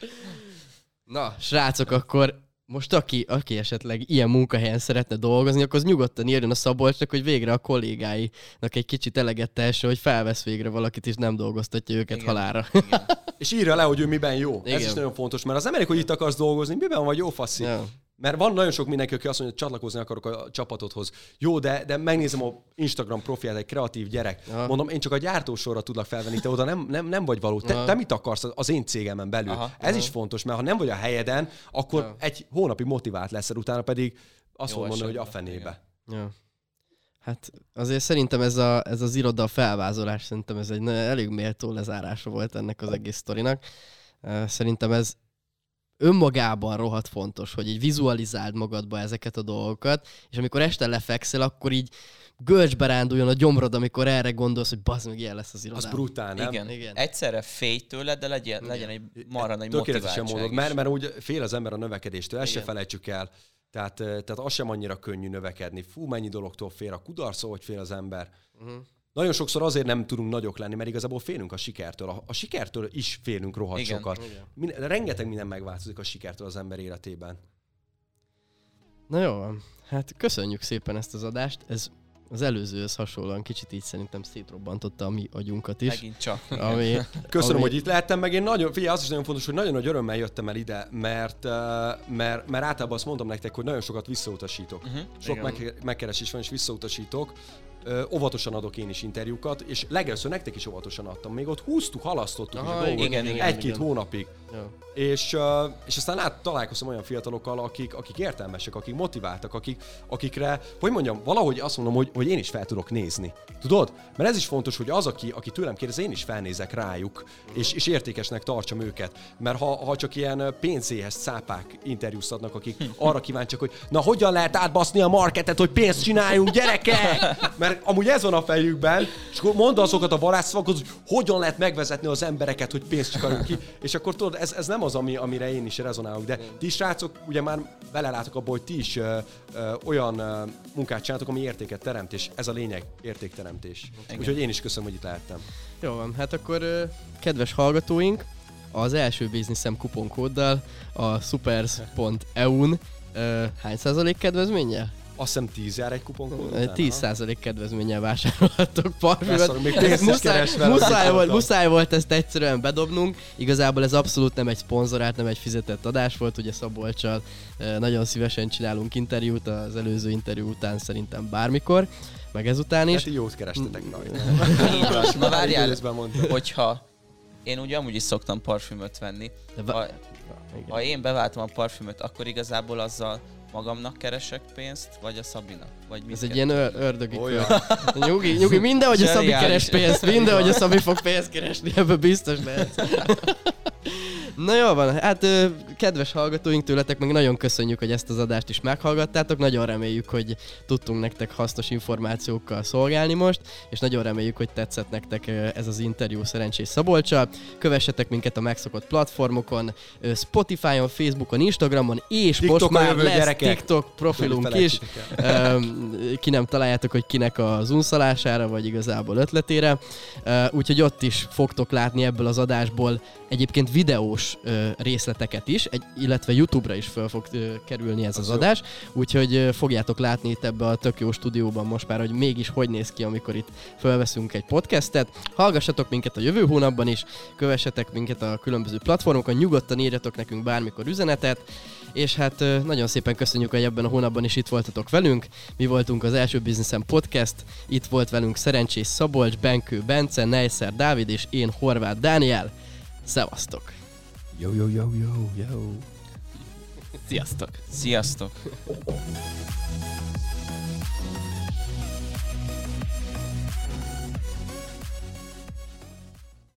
Na, srácok, akkor most aki, aki esetleg ilyen munkahelyen szeretne dolgozni, akkor az nyugodtan írjon a Szabolcsnak, hogy végre a kollégáinak egy kicsit eleget tehesse, hogy felvesz végre valakit, és nem dolgoztatja őket Igen. halára. Igen. és írja le, hogy ő miben jó. Igen. Ez is nagyon fontos, mert az emberek, hogy itt akarsz dolgozni, miben vagy jó faszi. Ja. Mert van nagyon sok mindenki, aki azt mondja, hogy csatlakozni akarok a csapatodhoz. Jó, de, de megnézem a Instagram profilját, egy kreatív gyerek. Aha. Mondom, én csak a gyártósorra tudlak felvenni, te oda nem, nem, nem vagy való. Te, te mit akarsz az én cégemen belül? Aha. Ez Aha. is fontos, mert ha nem vagy a helyeden, akkor Aha. egy hónapig motivált leszel, utána pedig azt fogom mondani, hogy a fenébe. Ja. Hát azért szerintem ez, a, ez az iroda felvázolás, szerintem ez egy elég méltó lezárása volt ennek az egész sztorinak. Szerintem ez önmagában rohadt fontos, hogy így vizualizáld magadba ezeket a dolgokat, és amikor este lefekszel, akkor így görcsbe ránduljon a gyomrod, amikor erre gondolsz, hogy bazd meg ilyen lesz az irodám. Az brutál, nem? Igen. Igen. Egyszerre félj tőle, de legyen, legyen egy marra nagy motiváltság mondod, mert, mert úgy fél az ember a növekedéstől, ezt se felejtsük el. Tehát, tehát az sem annyira könnyű növekedni. Fú, mennyi dologtól fél a kudarc, hogy fél az ember. Uh-huh. Nagyon sokszor azért nem tudunk nagyok lenni, mert igazából félünk a sikertől. A, a sikertől is félünk rohadt Igen. sokat. Igen. Minden, rengeteg minden megváltozik a sikertől az ember életében. Na jó, hát köszönjük szépen ezt az adást. Ez az előzőhöz hasonlóan kicsit így szerintem szétrobbantotta a mi agyunkat is. Megint csak. Ami, Köszönöm, ami... hogy itt lehettem, meg én nagyon, figyelj, az is nagyon fontos, hogy nagyon nagy örömmel jöttem el ide, mert, mert, mert általában azt mondom nektek, hogy nagyon sokat visszautasítok. Uh-huh. Sok meg, megkeresés van, és visszautasítok, ö, óvatosan adok én is interjúkat, és legelőször nektek is óvatosan adtam. Még ott húztuk, halasztottuk Aha, is a dolgot, egy-két hónapig. Ja. És, és aztán át találkoztam olyan fiatalokkal, akik, akik értelmesek, akik motiváltak, akik, akikre, hogy mondjam, valahogy azt mondom, hogy, hogy én is fel tudok nézni. Tudod? Mert ez is fontos, hogy az, aki, aki tőlem kérdez, én is felnézek rájuk, és, és értékesnek tartsam őket. Mert ha, ha csak ilyen pénzéhez szápák interjúztatnak, akik arra kíváncsiak, hogy na hogyan lehet átbaszni a marketet, hogy pénzt csináljunk, gyereke! Mert amúgy ez van a fejükben, és akkor mondd azokat a varázsszavakat, hogy hogyan lehet megvezetni az embereket, hogy pénzt csináljunk ki. És akkor tudod, ez, ez nem az, ami, amire én is rezonálok, de ti srácok ugye már belelátok abból, hogy ti is ö, ö, olyan ö, munkát csináltok, ami értéket teremt, és ez a lényeg, értékteremtés. Igen. Úgyhogy én is köszönöm, hogy itt lehettem. Jó van, hát akkor ö, kedves hallgatóink, az első bizniszem kuponkóddal a supers.eu-n hány százalék kedvezménye? Azt hiszem 10 jár egy kuponkód 10% kedvezménnyel vásárolhatok parfümöt. még muszáj, muszáj, volt, muszáj volt ezt egyszerűen bedobnunk. Igazából ez abszolút nem egy szponzorált, nem egy fizetett adás volt. Ugye Szabolcsal nagyon szívesen csinálunk interjút, az előző interjú után szerintem bármikor meg ezután is. Hát jót kerestetek rajta. Na várjál, hogyha én ugye amúgy is szoktam parfümöt venni. Ha, ha én beváltam a parfümöt, akkor igazából azzal magamnak keresek pénzt, vagy a Szabinak? Vagy Ez egy ilyen ördögi Olyan. nyugi, nyugi, mindenhogy a Szabi keres pénzt, mindenhogy a Szabi fog pénzt keresni, ebből biztos lehet. Na jó van, hát kedves hallgatóink tőletek meg nagyon köszönjük, hogy ezt az adást is meghallgattátok, nagyon reméljük, hogy tudtunk nektek hasznos információkkal szolgálni most, és nagyon reméljük, hogy tetszett nektek ez az interjú Szerencsés Szabolcsal. Kövessetek minket a megszokott platformokon, Spotify-on, Facebookon, Instagramon, és TikTok most már lesz gyerekek. TikTok profilunk is. Ki nem találjátok, hogy kinek az unszalására, vagy igazából ötletére. Úgyhogy ott is fogtok látni ebből az adásból egyébként videós részleteket is, egy, illetve YouTube-ra is fel fog kerülni ez az, az adás, úgyhogy fogjátok látni itt ebbe a tök jó stúdióban most már, hogy mégis hogy néz ki, amikor itt felveszünk egy podcastet. Hallgassatok minket a jövő hónapban is, kövessetek minket a különböző platformokon, nyugodtan írjatok nekünk bármikor üzenetet, és hát nagyon szépen köszönjük, hogy ebben a hónapban is itt voltatok velünk. Mi voltunk az első Businessen Podcast, itt volt velünk Szerencsés Szabolcs, Benkő Bence, Neisser Dávid és én Horváth Dániel. Szevasztok! Jó, jó, jó, jó, jó. Sziasztok! Sziasztok!